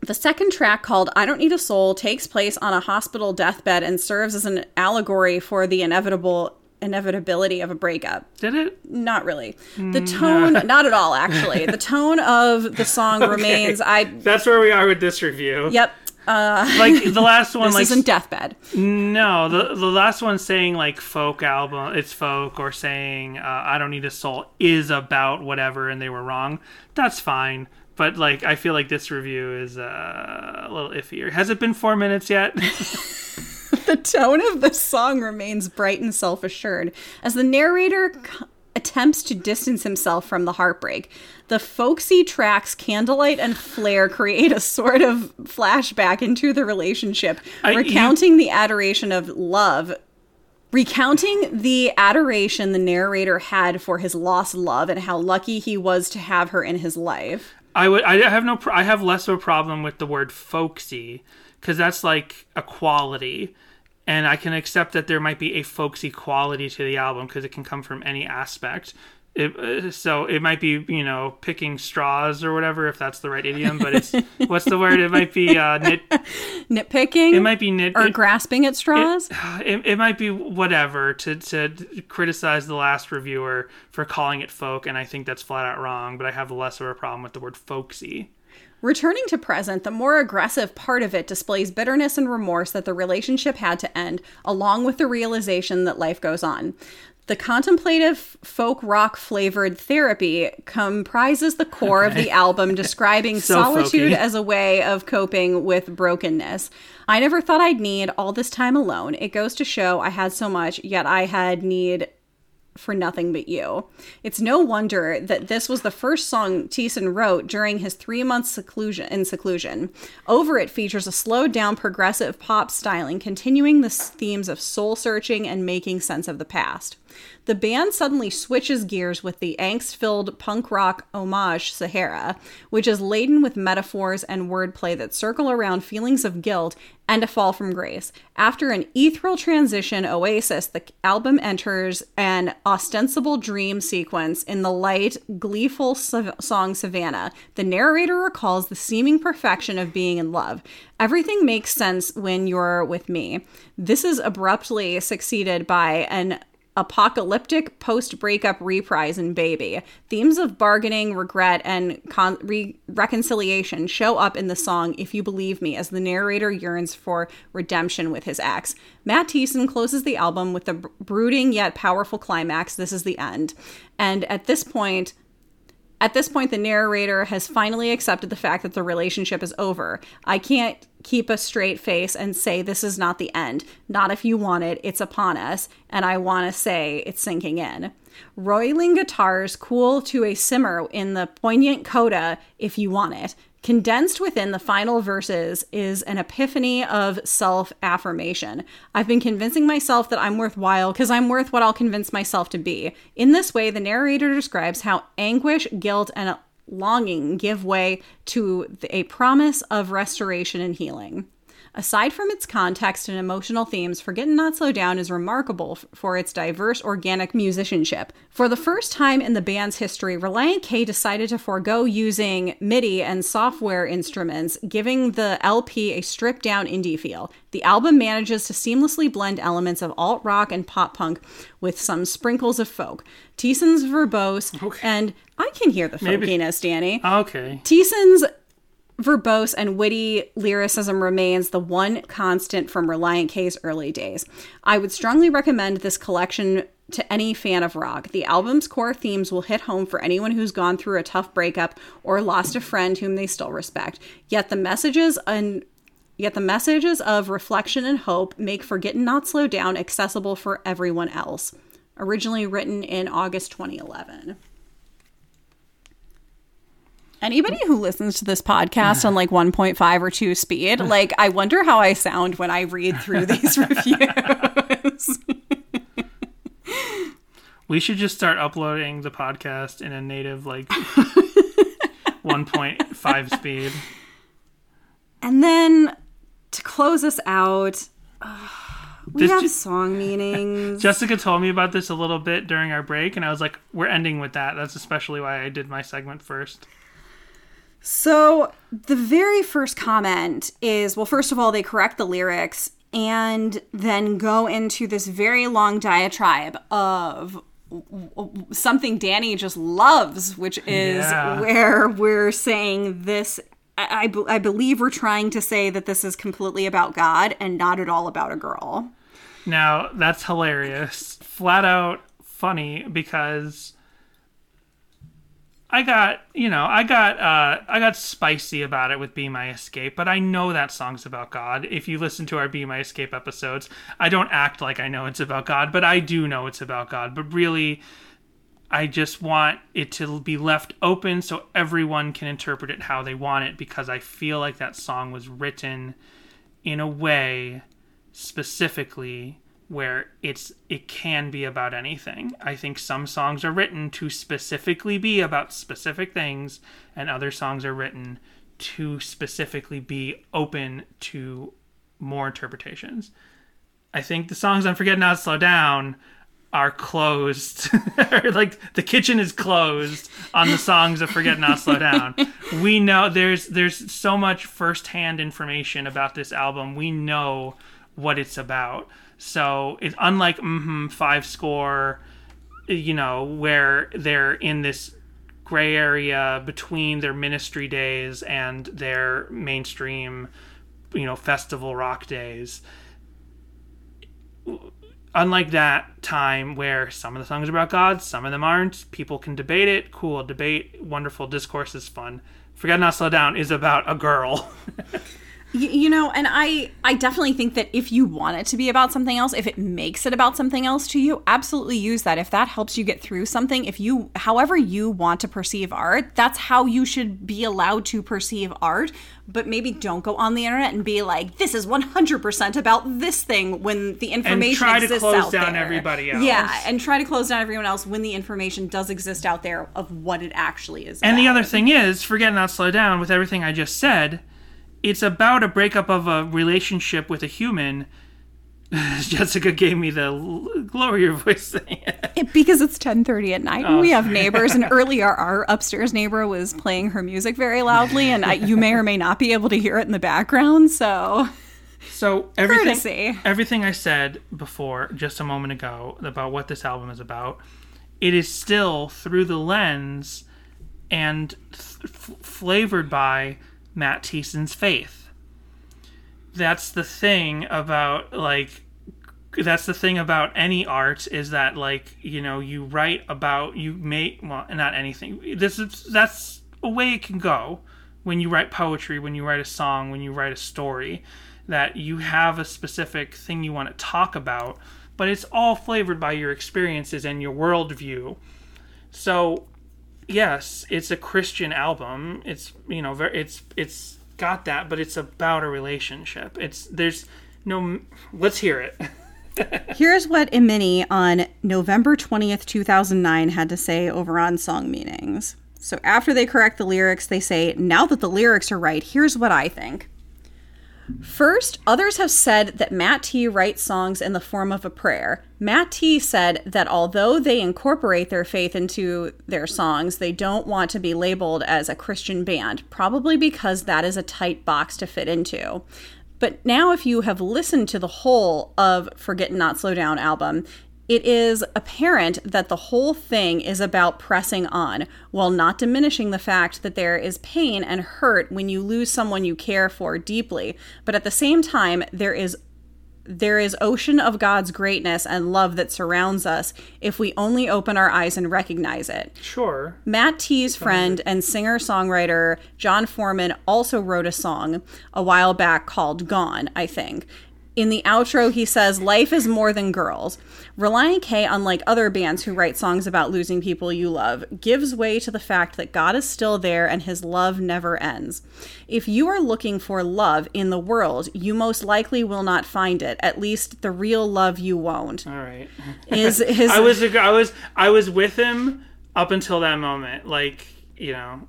The second track, called I Don't Need a Soul, takes place on a hospital deathbed and serves as an allegory for the inevitable inevitability of a breakup. Did it? Not really. The tone, not at all, actually. The tone of the song remains. I That's where we are with this review. Yep. like the last one, This like isn't deathbed. no, the the last one saying like folk album, it's folk, or saying uh, I don't need a soul is about whatever, and they were wrong. That's fine. But like, I feel like this review is uh, a little iffier. Has it been four minutes yet? The tone of the song remains bright and self assured as the narrator c- attempts to distance himself from the heartbreak. The folksy tracks Candlelight and Flare create a sort of flashback into the relationship, I- you- recounting the adoration of love. Recounting the adoration the narrator had for his lost love and how lucky he was to have her in his life. I would. I have no. I have less of a problem with the word folksy because that's like a quality, and I can accept that there might be a folksy quality to the album because it can come from any aspect. It, uh, so it might be you know picking straws or whatever if that's the right idiom, but it's what's the word? It might be uh, nit. Nitpicking? It might be nit. or it- grasping at straws? it, it might be whatever to, to criticize the last reviewer for calling it folk, and I think that's flat out wrong. But I have less of a problem with the word folksy. Returning to present, the more aggressive part of it displays bitterness and remorse that the relationship had to end, along with the realization that life goes on. The contemplative folk rock flavored therapy comprises the core of the album, describing So solitude folky. as a way of coping with brokenness. I never thought I'd need all this time alone. It goes to show I had so much, yet I had need for nothing but you. It's no wonder that this was the first song Thiessen wrote during his three month seclusion in seclusion. Over it features a slowed down progressive pop styling, continuing the themes of soul searching and making sense of the past. The band suddenly switches gears with the angst filled punk rock homage Sahara, which is laden with metaphors and wordplay that circle around feelings of guilt and a fall from grace. After an ethereal transition oasis, the album enters an ostensible dream sequence in the light, gleeful sav- song Savannah. The narrator recalls the seeming perfection of being in love. Everything makes sense when you're with me. This is abruptly succeeded by an apocalyptic post breakup reprise Baby. Themes of bargaining, regret, and con- re- reconciliation show up in the song If You Believe Me as the narrator yearns for redemption with his ex. Matt Thiessen closes the album with br- brooding yet powerful climax This is the end. And at this point, at this point, the narrator has finally accepted the fact that the relationship is over. I can't keep a straight face and say this is not the end. Not if you want it, it's upon us, and I want to say it's sinking in. Roiling guitars cool to a simmer in the poignant coda if you want it. Condensed within the final verses is an epiphany of self affirmation. I've been convincing myself that I'm worthwhile because I'm worth what I'll convince myself to be. In this way, the narrator describes how anguish, guilt, and longing give way to a promise of restoration and healing. Aside from its context and emotional themes, Forget and Not Slow Down is remarkable f- for its diverse organic musicianship. For the first time in the band's history, Relient K decided to forego using MIDI and software instruments, giving the LP a stripped down indie feel. The album manages to seamlessly blend elements of alt rock and pop punk with some sprinkles of folk. Thiessen's verbose, and I can hear the Maybe- folkiness, Danny. Okay. Thiessen's verbose and witty lyricism remains the one constant from Relient K's early days. I would strongly recommend this collection to any fan of rock. The album's core themes will hit home for anyone who's gone through a tough breakup or lost a friend whom they still respect. Yet the messages and Yet the messages of reflection and hope make Forget and Not Slow Down accessible for everyone else. Originally written in August 2011. Anybody who listens to this podcast on like 1.5 or 2 speed, like I wonder how I sound when I read through these reviews. We should just start uploading the podcast in a native like 1.5 speed. and then to close us out, uh, we This have ju- song meanings. Jessica told me about this a little bit during our break, and I was like, "We're ending with that." That's especially why I did my segment first. So the very first comment is well, first of all, they correct the lyrics and then go into this very long diatribe of something Danny just loves, which is Yeah. where we're saying this I, I I believe we're trying to say that this is completely about God and not at all about a girl. Now, that's hilarious. Flat out funny because I got, you know, I got uh I got spicy about it with Be My Escape, but I know that song's about God. If you listen to our Be My Escape episodes, I don't act like I know it's about God, but I do know it's about God. But really I just want it to be left open so everyone can interpret it how they want it because I feel like that song was written in a way specifically where it's it can be about anything. I think some songs are written to specifically be about specific things and other songs are written to specifically be open to more interpretations. I think the songs on Forget Not Slow Down are closed. like the kitchen is closed on the songs of Forget Not Slow Down. We know there's there's so much firsthand information about this album. We know what it's about. So it's unlike mm five score, you know, where they're in this gray area between their ministry days and their mainstream, you know, festival rock days unlike that time where some of the songs are about God, some of them aren't, people can debate it. Cool, debate, wonderful, discourse is fun. Forget Not Slow Down is about a girl. You know and i i definitely think that if you want it to be about something else if it makes it about something else to you absolutely use that. If that helps you get through something if you however you want to perceive art that's how you should be allowed to perceive art. But maybe don't go on the internet and be like this is 100% about this thing when the information try to exists close out down there. everybody yeah and try to close down everyone else when the information does exist out there of what it actually is and the other thing is, Forget Not Slow Down, with everything I just said, it's about a breakup of a relationship with a human. Jessica gave me the lower your voice thing. It- because it's 10:30 at night Oh, and we oh. have neighbors and earlier our upstairs neighbor was playing her music very loudly and I, you may or may not be able to hear it in the background so So everything, Courtesy. everything I said before, just a moment ago, about what this album is about, it is still through the lens and th- f- flavored by Matt Thiessen's faith. That's the thing about like that's the thing about any art is that like you know you write about you make well not anything this is that's a way it can go when you write poetry when you write a song when you write a story that you have a specific thing you want to talk about but it's all flavored by your experiences and your worldview so yes it's a christian album. It's you know very it's it's got that but it's about a relationship. It's there's no let's hear it. Here's what Imini on November 20th 2009 had to say over on song meanings. So after they correct the lyrics they say now that the lyrics are right here's what I think First, others have said that Matt T writes songs in the form of a prayer. Matt T said that although they incorporate their faith into their songs, they don't want to be labeled as a Christian band, probably because that is a tight box to fit into. But now, if you have listened to the whole of Forget Not Slow Down album, it is apparent that the whole thing is about pressing on, while not diminishing the fact that there is pain and hurt when you lose someone you care for deeply. But at the same time, there is there is ocean of God's greatness and love that surrounds us if we only open our eyes and recognize it. sure Matt T's friend and singer songwriter Jon Foreman also wrote a song a while back called Gone, I think. In the outro, he says, Life is more than girls. Relient K, unlike other bands who write songs about losing people you love, gives way to the fact that God is still there and his love never ends. If you are looking for love in the world, you most likely will not find it. At least the real love you won't. all right Is his I was I was I was with him up until that moment. Like you know,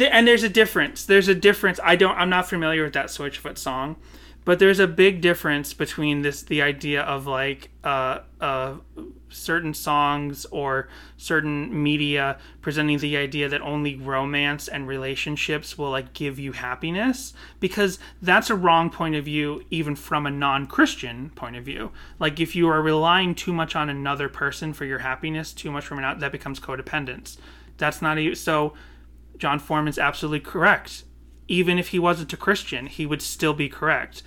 and there's a difference. There's a difference. I don't. I'm not familiar with that Switchfoot song, but there's a big difference between this the idea of like uh uh certain songs or certain media presenting the idea that only romance and relationships will like give you happiness because that's a wrong point of view even from a non-christian point of view. Like if you are relying too much on another person for your happiness too much from an out that becomes codependence. That's not a so jon foreman's absolutely correct even if he wasn't a Christian, he would still be correct.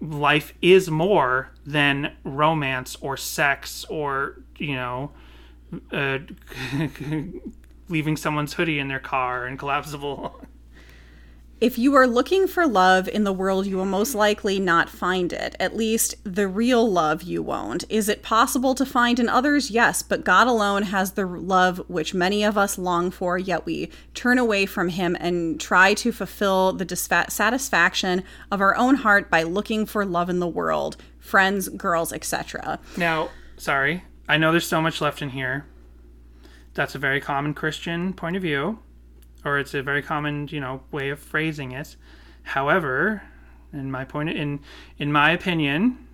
Life is more than romance or sex or, you know, uh, leaving someone's hoodie in their car and collapsible. If you are looking for love in the world, you will most likely not find it. At least the real love you won't. Is it possible to find in others? Yes, but God alone has the love which many of us long for, yet we turn away from Him and try to fulfill the dissatisfaction of our own heart by looking for love in the world, friends, girls, etc. Now, sorry, I know there's so much left in here. That's a very common Christian point of view, or it's a very common, you know, way of phrasing it. However, in my point, in in my opinion,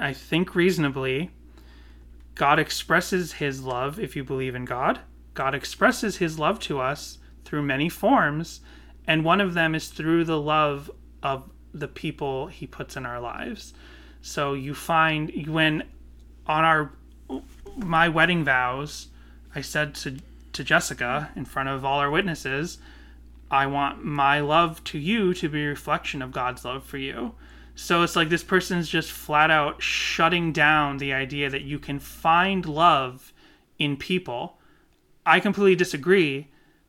I think reasonably, God expresses His love if you believe in God. God expresses His love to us through many forms, and one of them is through the love of the people He puts in our lives. So you find when on our my wedding vows, I said to to Jessica in front of all our witnesses, I want my love to you to be a reflection of God's love for you. So it's like this person's just flat out shutting down the idea that you can find love in people. I completely disagree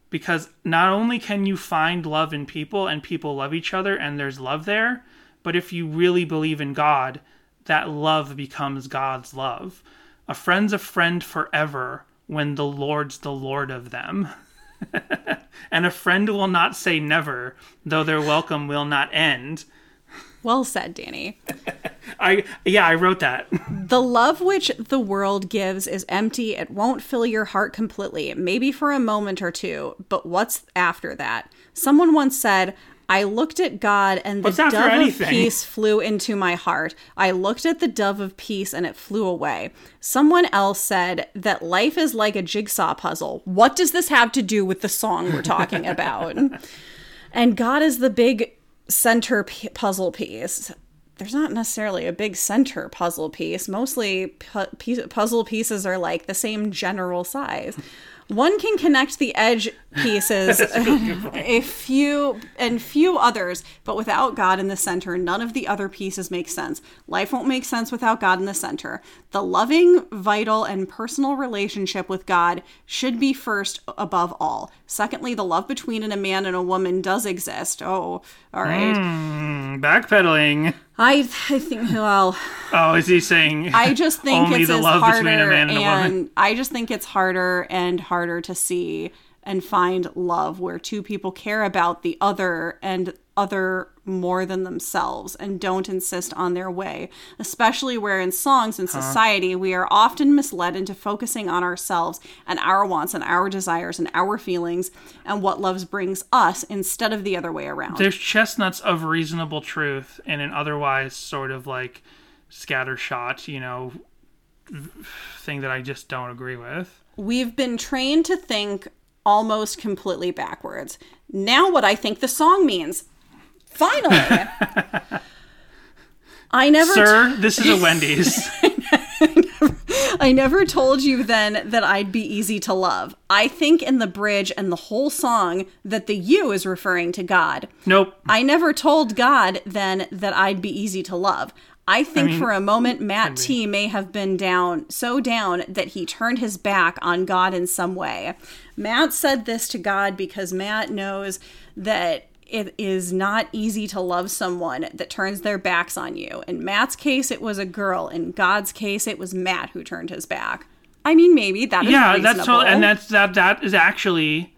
because not only can you find love in people and people love each other and there's love there, but if you really believe in God, that love becomes God's love. A friend's a friend forever when the Lord's the Lord of them. and a friend will not say never, though their welcome will not end. Well said, Danny. I yeah, I wrote that. The love which the world gives is empty. It won't fill your heart completely, maybe for a moment or two, but what's after that? Someone once said, I looked at God and the after dove of peace flew into my heart. I looked at the dove of peace and it flew away. Someone else said that life is like a jigsaw puzzle. What does this have to do with the song we're talking about? and God is the big center p- puzzle piece. There's not necessarily a big center puzzle piece. Mostly pu- piece- puzzle pieces are like the same general size. One can connect the edge pieces, a few and few others, but without God in the center, none of the other pieces make sense. Life won't make sense without God in the center. The loving, vital, and personal relationship with God should be first above all. Secondly, the love between a man and a woman does exist. Oh, all right. Mm, backpedaling. I, I think, well, Oh, is he saying? I just think only it's the love harder, between a man and a woman? and I just think it's harder and harder to see and find love where two people care about the other and other more than themselves and don't insist on their way, especially where in songs and uh-huh. society we are often misled into focusing on ourselves and our wants and our desires and our feelings and what love brings us instead of the other way around. There's chestnuts of reasonable truth in an otherwise sort of like scattershot, you know, thing that I just don't agree with. We've been trained to think almost completely backwards. Now, what I think the song means. Finally! I never. Sir, this is a Wendy's. I never told you then that I'd be easy to love. I think in the bridge and the whole song that the you is referring to God. nope. I never told God then that I'd be easy to love. I think mean, for a moment Matt. T may have been down so down that he turned his back on God in some way. Matt said this to God because Matt knows that it is not easy to love someone that turns their backs on you. In Matt's case, it was a girl. In God's case, it was Matt who turned his back. I mean, maybe that is yeah, reasonable. that's totally, and that's that. That is actually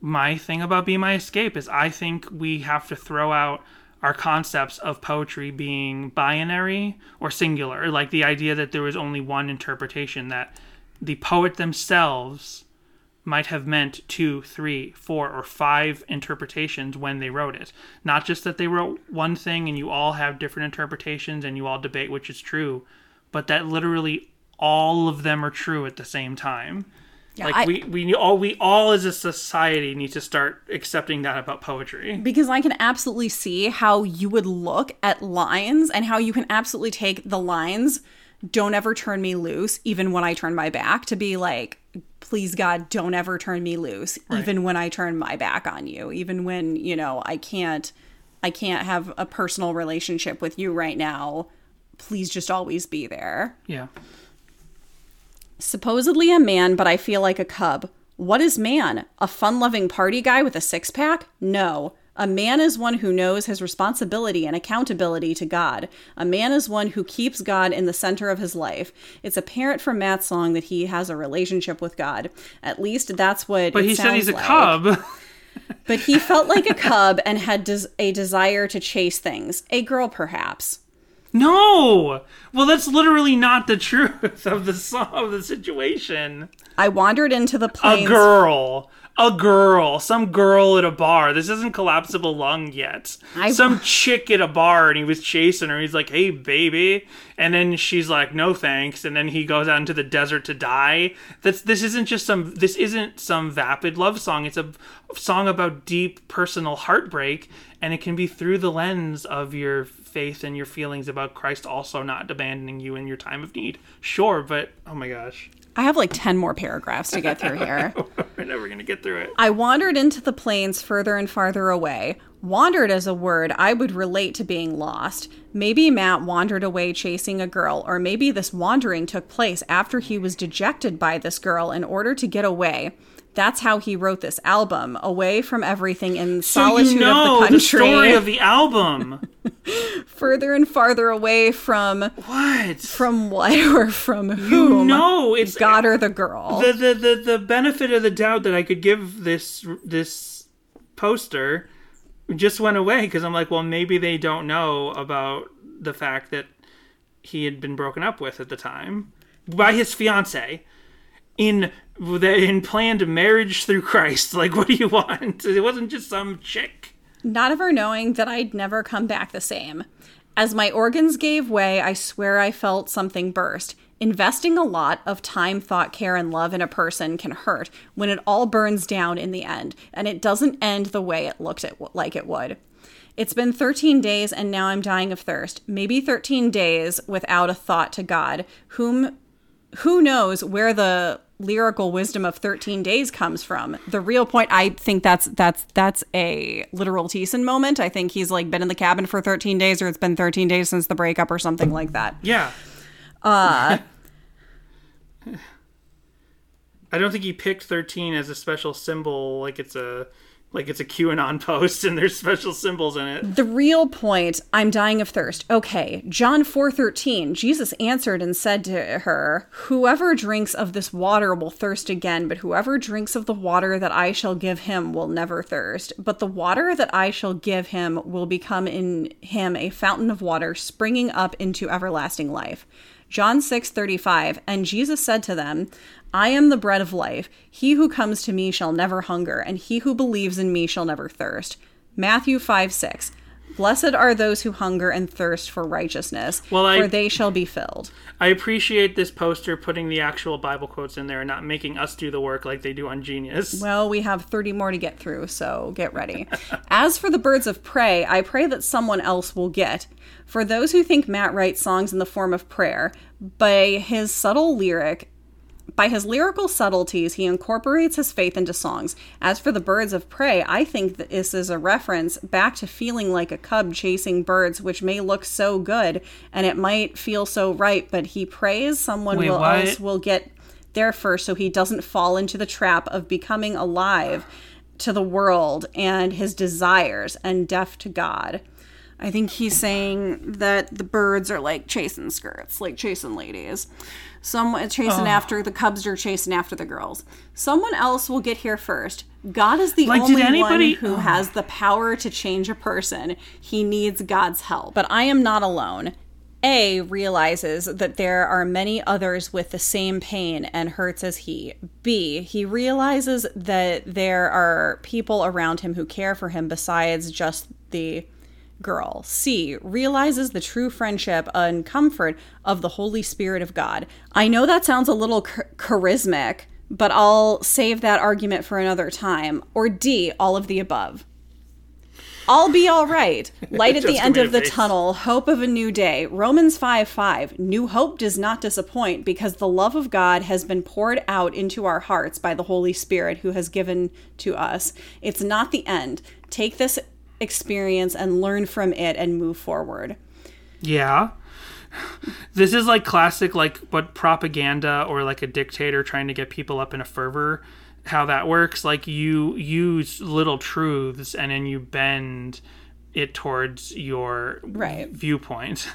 my thing about "Be My Escape." Is I think we have to throw out our concepts of poetry being binary or singular, like the idea that there was only one interpretation. That the poet themselves might have meant two, three, four, or five interpretations when they wrote it. Not just that they wrote one thing and you all have different interpretations and you all debate which is true, but that literally all of them are true at the same time. Like I- we, we all we all as a society need to start accepting that about poetry. because I can absolutely see how you would look at lines and how you can absolutely take the lines don't ever turn me loose even when I turn my back to be like please God, don't ever turn me loose, even when I turn my back on you, even when, you know, I can't I can't have a personal relationship with you right now. Please just always be there. Yeah. Supposedly a man, but I feel like a cub. What is man? A fun loving party guy with a six pack? No. A man is one who knows his responsibility and accountability to God. A man is one who keeps God in the center of his life. It's apparent from Matt's song that he has a relationship with God. At least that's what. But he said he's a like. cub. But he felt like a cub and had des- a desire to chase things. A girl, perhaps. No. Well, that's literally not the truth of the song of the situation. I wandered into the plains. A girl. A girl. Some girl at a bar. This isn't collapsible lung yet. I- Some chick at a bar and he was chasing her. He's like, hey, baby. And then she's like, no thanks. And then he goes out into the desert to die. That's this isn't just some this isn't some vapid love song. It's a song about deep personal heartbreak. And it can be through the lens of your faith and your feelings about Christ also not abandoning you in your time of need. Sure, but oh my gosh. I have like 10 more paragraphs to get through here. We're never gonna get through it. I wandered into the plains further and farther away. Wandered as a word I would relate to being lost. Maybe Matt wandered away chasing a girl, or maybe this wandering took place after he was dejected by this girl in order to get away. That's how he wrote this album, away from everything in So solitude you know of the country. The story of the album. further and farther away from what? from what or from whom? You know, it's God or the girl. the, the the the benefit of the doubt that I could give this this poster just went away because I'm like, well, maybe they don't know about the fact that he had been broken up with at the time by his fiance in in planned marriage through Christ. Like, what do you want? It wasn't just some chick. not ever knowing that I'd never come back the same. As my organs gave way, I swear I felt something burst. Investing a lot of time, thought, care, and love in a person can hurt when it all burns down in the end, and it doesn't end the way it looked like it would. It's been 13 days, and now I'm dying of thirst. Maybe 13 days without a thought to God, whom who knows where the lyrical wisdom of 13 days comes from. The real point i think that's that's that's a literal Thiessen moment. I think he's like been in the cabin for 13 days or it's been 13 days since the breakup or something like that. Yeah. uh I don't think he picked 13 as a special symbol, like it's a like it's a QAnon post and there's special symbols in it. the real point i'm dying of thirst. Okay john 4:13 jesus answered and said to her whoever drinks of this water will thirst again but whoever drinks of the water that i shall give him will never thirst. But the water that i shall give him will become in him a fountain of water springing up into everlasting life John 6:35 And Jesus said to them, I am the bread of life. He who comes to me shall never hunger, and he who believes in me shall never thirst. Matthew 5 6. Blessed are those who hunger and thirst for righteousness, Well, I- for they shall be filled. I appreciate this poster putting the actual Bible quotes in there and not making us do the work like they do on Genius. Well, we have 30 more to get through, so get ready. As for the birds of prey, I pray that someone else will get. For those who think Matt writes songs in the form of prayer, by his subtle lyric, by his lyrical subtleties, he incorporates his faith into songs. As for the birds of prey, I think that this is a reference back to feeling like a cub chasing birds, which may look so good and it might feel so right, but he prays someone Wait, will what? else will get there first so he doesn't fall into the trap of becoming alive to the world and his desires and deaf to God. I think he's saying that the birds are like chasing skirts, like chasing ladies. Someone chasing Oh. after the cubs are chasing after the girls. Someone else will get here first. God is the Like, only anybody- one who oh. has the power to change a person. He needs God's help. But I am not alone. A realizes that there are many others with the same pain and hurts as he. B, he realizes that there are people around him who care for him besides just the girl. C realizes the true friendship and comfort of the Holy Spirit of God. I know that sounds a little ch- charismatic, but I'll save that argument for another time. Or D, all of the above. I'll be all right. Light at the end of the face. tunnel, hope of a new day. Romans 5 5. New hope does not disappoint because the love of God has been poured out into our hearts by the Holy Spirit who has given to us. It's not the end. Take this experience and learn from it and move forward. Yeah. This is like classic, like what propaganda or like a dictator trying to get people up in a fervor. How that works, like you use little truths and then you bend it towards your Right. viewpoint.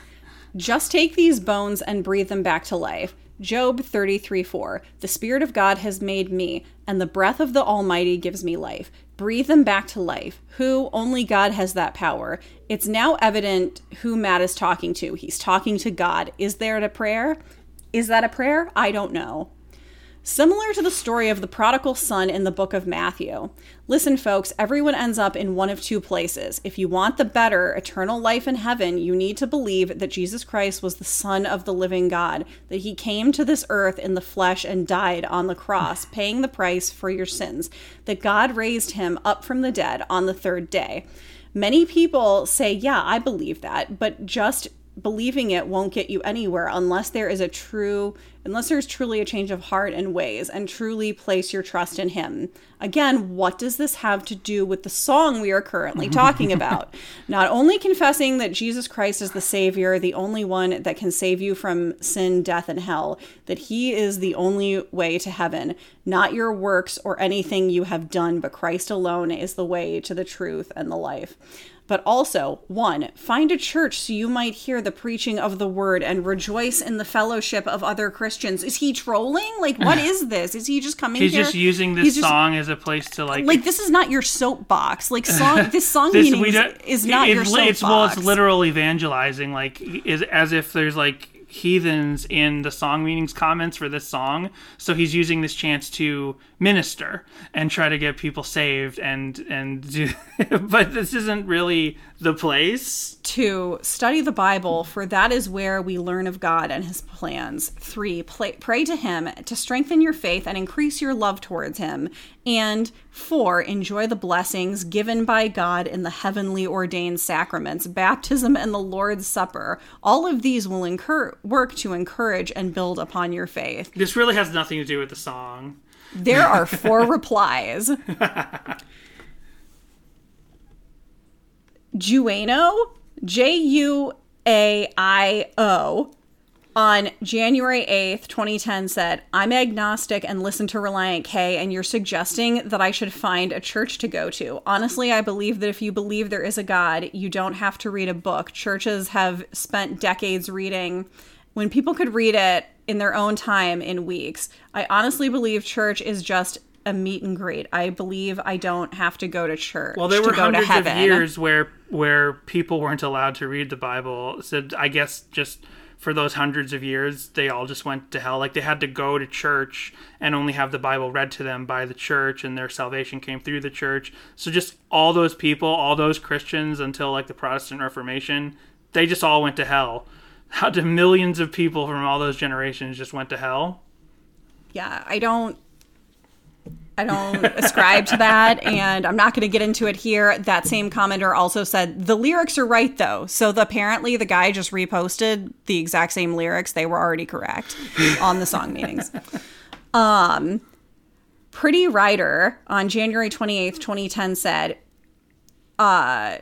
Just take these bones and breathe them back to life. Job 33 4. The Spirit of God has made me, and the breath of the Almighty gives me life. Breathe them back to life. Who? Only God has that power. It's now evident who Matt is talking to. He's talking to God. Is there a prayer? Is that a prayer? I don't know. Similar to the story of the prodigal son in the book of Matthew. Listen, folks, everyone ends up in one of two places. If you want the better, eternal life in heaven, you need to believe that Jesus Christ was the Son of the living God, that he came to this earth in the flesh and died on the cross, paying the price for your sins, that God raised him up from the dead on the third day. Many people say, Yeah, I believe that, but just believing it won't get you anywhere unless there is a true unless there's truly a change of heart and ways and truly place your trust in him. Again what does this have to do with the song we are currently talking about? Not only confessing that jesus christ is the savior the only one that can save you from sin death and hell that he is the only way to heaven. Not your works or anything you have done but christ alone is the way to the truth and the life but also, one, find a church so you might hear the preaching of the word and rejoice in the fellowship of other Christians. Is he trolling? Like, what is this? Is he just coming He's here? just using this just- song as a place to like. Like, this is not your soapbox. Like, song. This song this- meaning is not it- your soapbox. it's well, it's literal evangelizing. Like, is as if there's like heathens in the song meanings comments for this song. So he's using this chance to minister and try to get people saved and and do. but this isn't really the place. to study the Bible, for that is where we learn of God and his plans. Three, play, pray to him to strengthen your faith and increase your love towards him. And four, enjoy the blessings given by God in the heavenly ordained sacraments, baptism and the Lord's Supper. All of these will incur- work to encourage and build upon your faith. This really has nothing to do with the song. There are four replies. Juano, J U A I O, on January 8th, 2010 said, I'm agnostic and listen to Relient K, and you're suggesting that I should find a church to go to. Honestly, I believe that if you believe there is a God, you don't have to read a book. Churches have spent decades reading. When people could read it in their own time in weeks, I honestly believe church is just a meet and greet. I believe I don't have to go to church Well, there to were go hundreds of years where where people weren't allowed to read the Bible. So I guess just for those hundreds of years, they all just went to hell. Like they had to go to church and only have the Bible read to them by the church, and their salvation came through the church. So just all those people, all those Christians until like the Protestant Reformation, they just all went to hell. How do millions of people from all those generations just went to hell? yeah, I don't I don't ascribe to that and I'm not going to get into it here. That same commenter also said the lyrics are right though. So the, apparently the guy just reposted the exact same lyrics. They were already correct on the song meanings. Um Pretty Rider on January 28th, 2010 said uh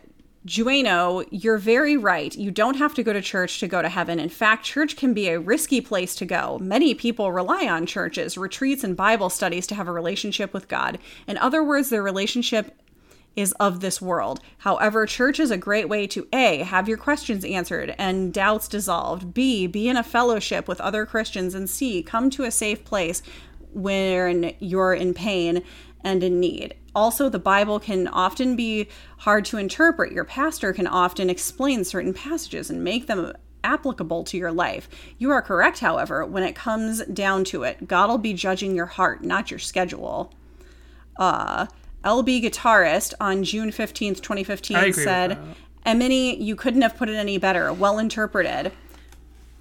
Jueno, you're very right. You don't have to go to church to go to heaven. In fact, church can be a risky place to go. Many people rely on churches, retreats, and Bible studies to have a relationship with God. In other words, their relationship is of this world. However, church is a great way to A, have your questions answered and doubts dissolved, B, be in a fellowship with other Christians, and C, come to a safe place when you're in pain and in need. Also, the Bible can often be hard to interpret. Your pastor can often explain certain passages and make them applicable to your life. You are correct, however, when it comes down to it. God will be judging your heart, not your schedule. Uh, LB Guitarist on June 15th, 2015 I agree with said. Emily, you couldn't have put it any better. Well interpreted.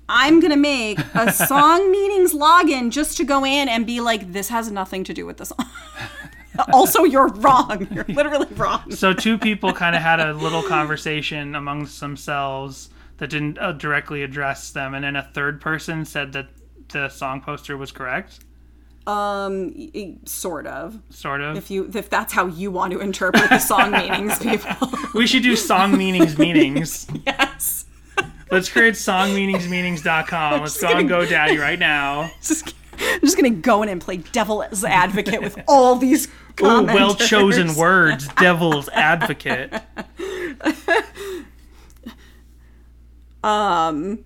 I'm gonna make a song meetings login just to go in and be like, this has nothing to do with the song. also, you're wrong. You're literally wrong. So two people kind of had a little conversation amongst themselves that didn't uh, directly address them, and then a third person said that the song poster was correct. Um, sort of. Sort of. If you, if that's how you want to interpret the song meanings, people. we should do song meanings meanings. yes. Let's create songmeaningsmeanings.com. Let's go on GoDaddy right now. Just, I'm just gonna go in and play devil's advocate with all these. Ooh, well chosen words, devil's advocate. Um.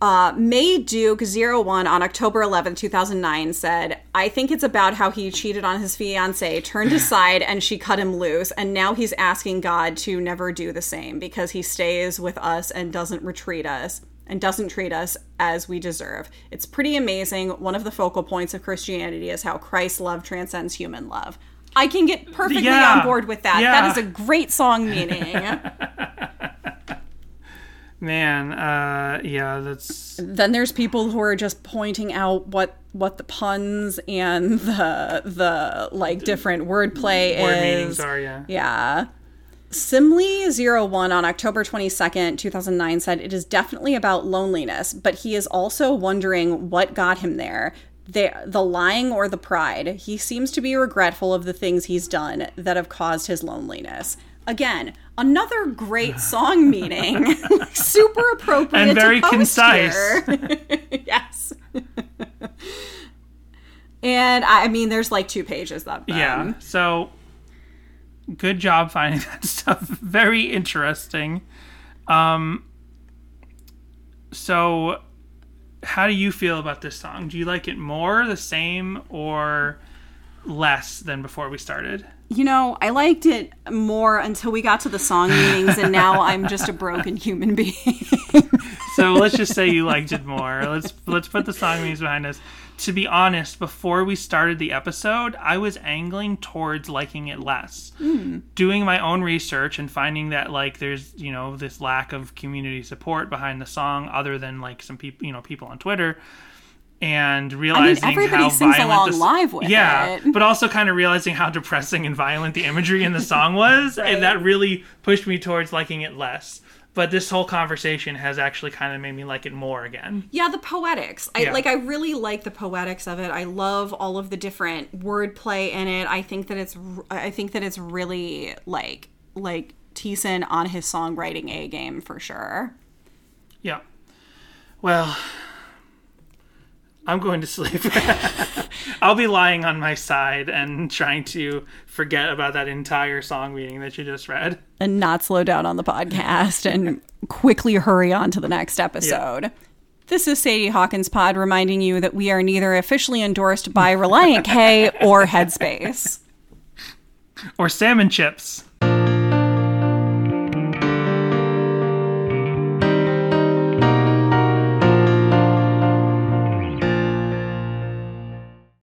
Uh, May Duke 01 on October 11th, 2009 said, I think it's about how he cheated on his fiancee, turned aside, and she cut him loose, and now he's asking God to never do the same because he stays with us and doesn't retreat us and doesn't treat us as we deserve. It's pretty amazing. One of the focal points of Christianity is how Christ's love transcends human love. I can get perfectly Yeah. on board with that. Yeah. That is a great song meaning. Man, uh, yeah, that's then there's people who are just pointing out what what the puns and the the like different wordplay word is. meanings are, yeah. Yeah. Simly01 on October 22nd, 2009 said it is definitely about loneliness, but he is also wondering what got him there. The, the lying or the pride. He seems to be regretful of the things he's done that have caused his loneliness. Again, another great song meaning. Super appropriate And very concise. yes. and I I mean, there's like two pages of them. Yeah. So good job finding that stuff. Very interesting. Um so how do you feel about this song? Do you like it more, the same, or less than before we started? You know, I liked it more until we got to the song meanings, and now I'm just a broken human being. So let's just say you liked it more. Let's let's put the song meanings behind us. To be honest, before we started the episode, I was angling towards liking it less. Hmm. Doing my own research and finding that like there's, you know, this lack of community support behind the song other than like some people, you know, people on Twitter and realizing everybody how sings violent along the live with yeah, it. but also kind of realizing how depressing and violent the imagery in the song was, Right. and that really pushed me towards liking it less. But this whole conversation has actually kind of made me like it more again. yeah, the poetics. I Yeah. like. I really like the poetics of it. I love all of the different wordplay in it. I think that it's. I think that it's really like like Thiessen on his songwriting a game for sure. Yeah. Well, I'm going to sleep. I'll be lying on my side and trying to forget about that entire song meeting that you just read. and not slow down on the podcast and quickly hurry on to the next episode. This is Sadie Hawkins Pod reminding you that we are neither officially endorsed by Relient K or Headspace. Or salmon chips.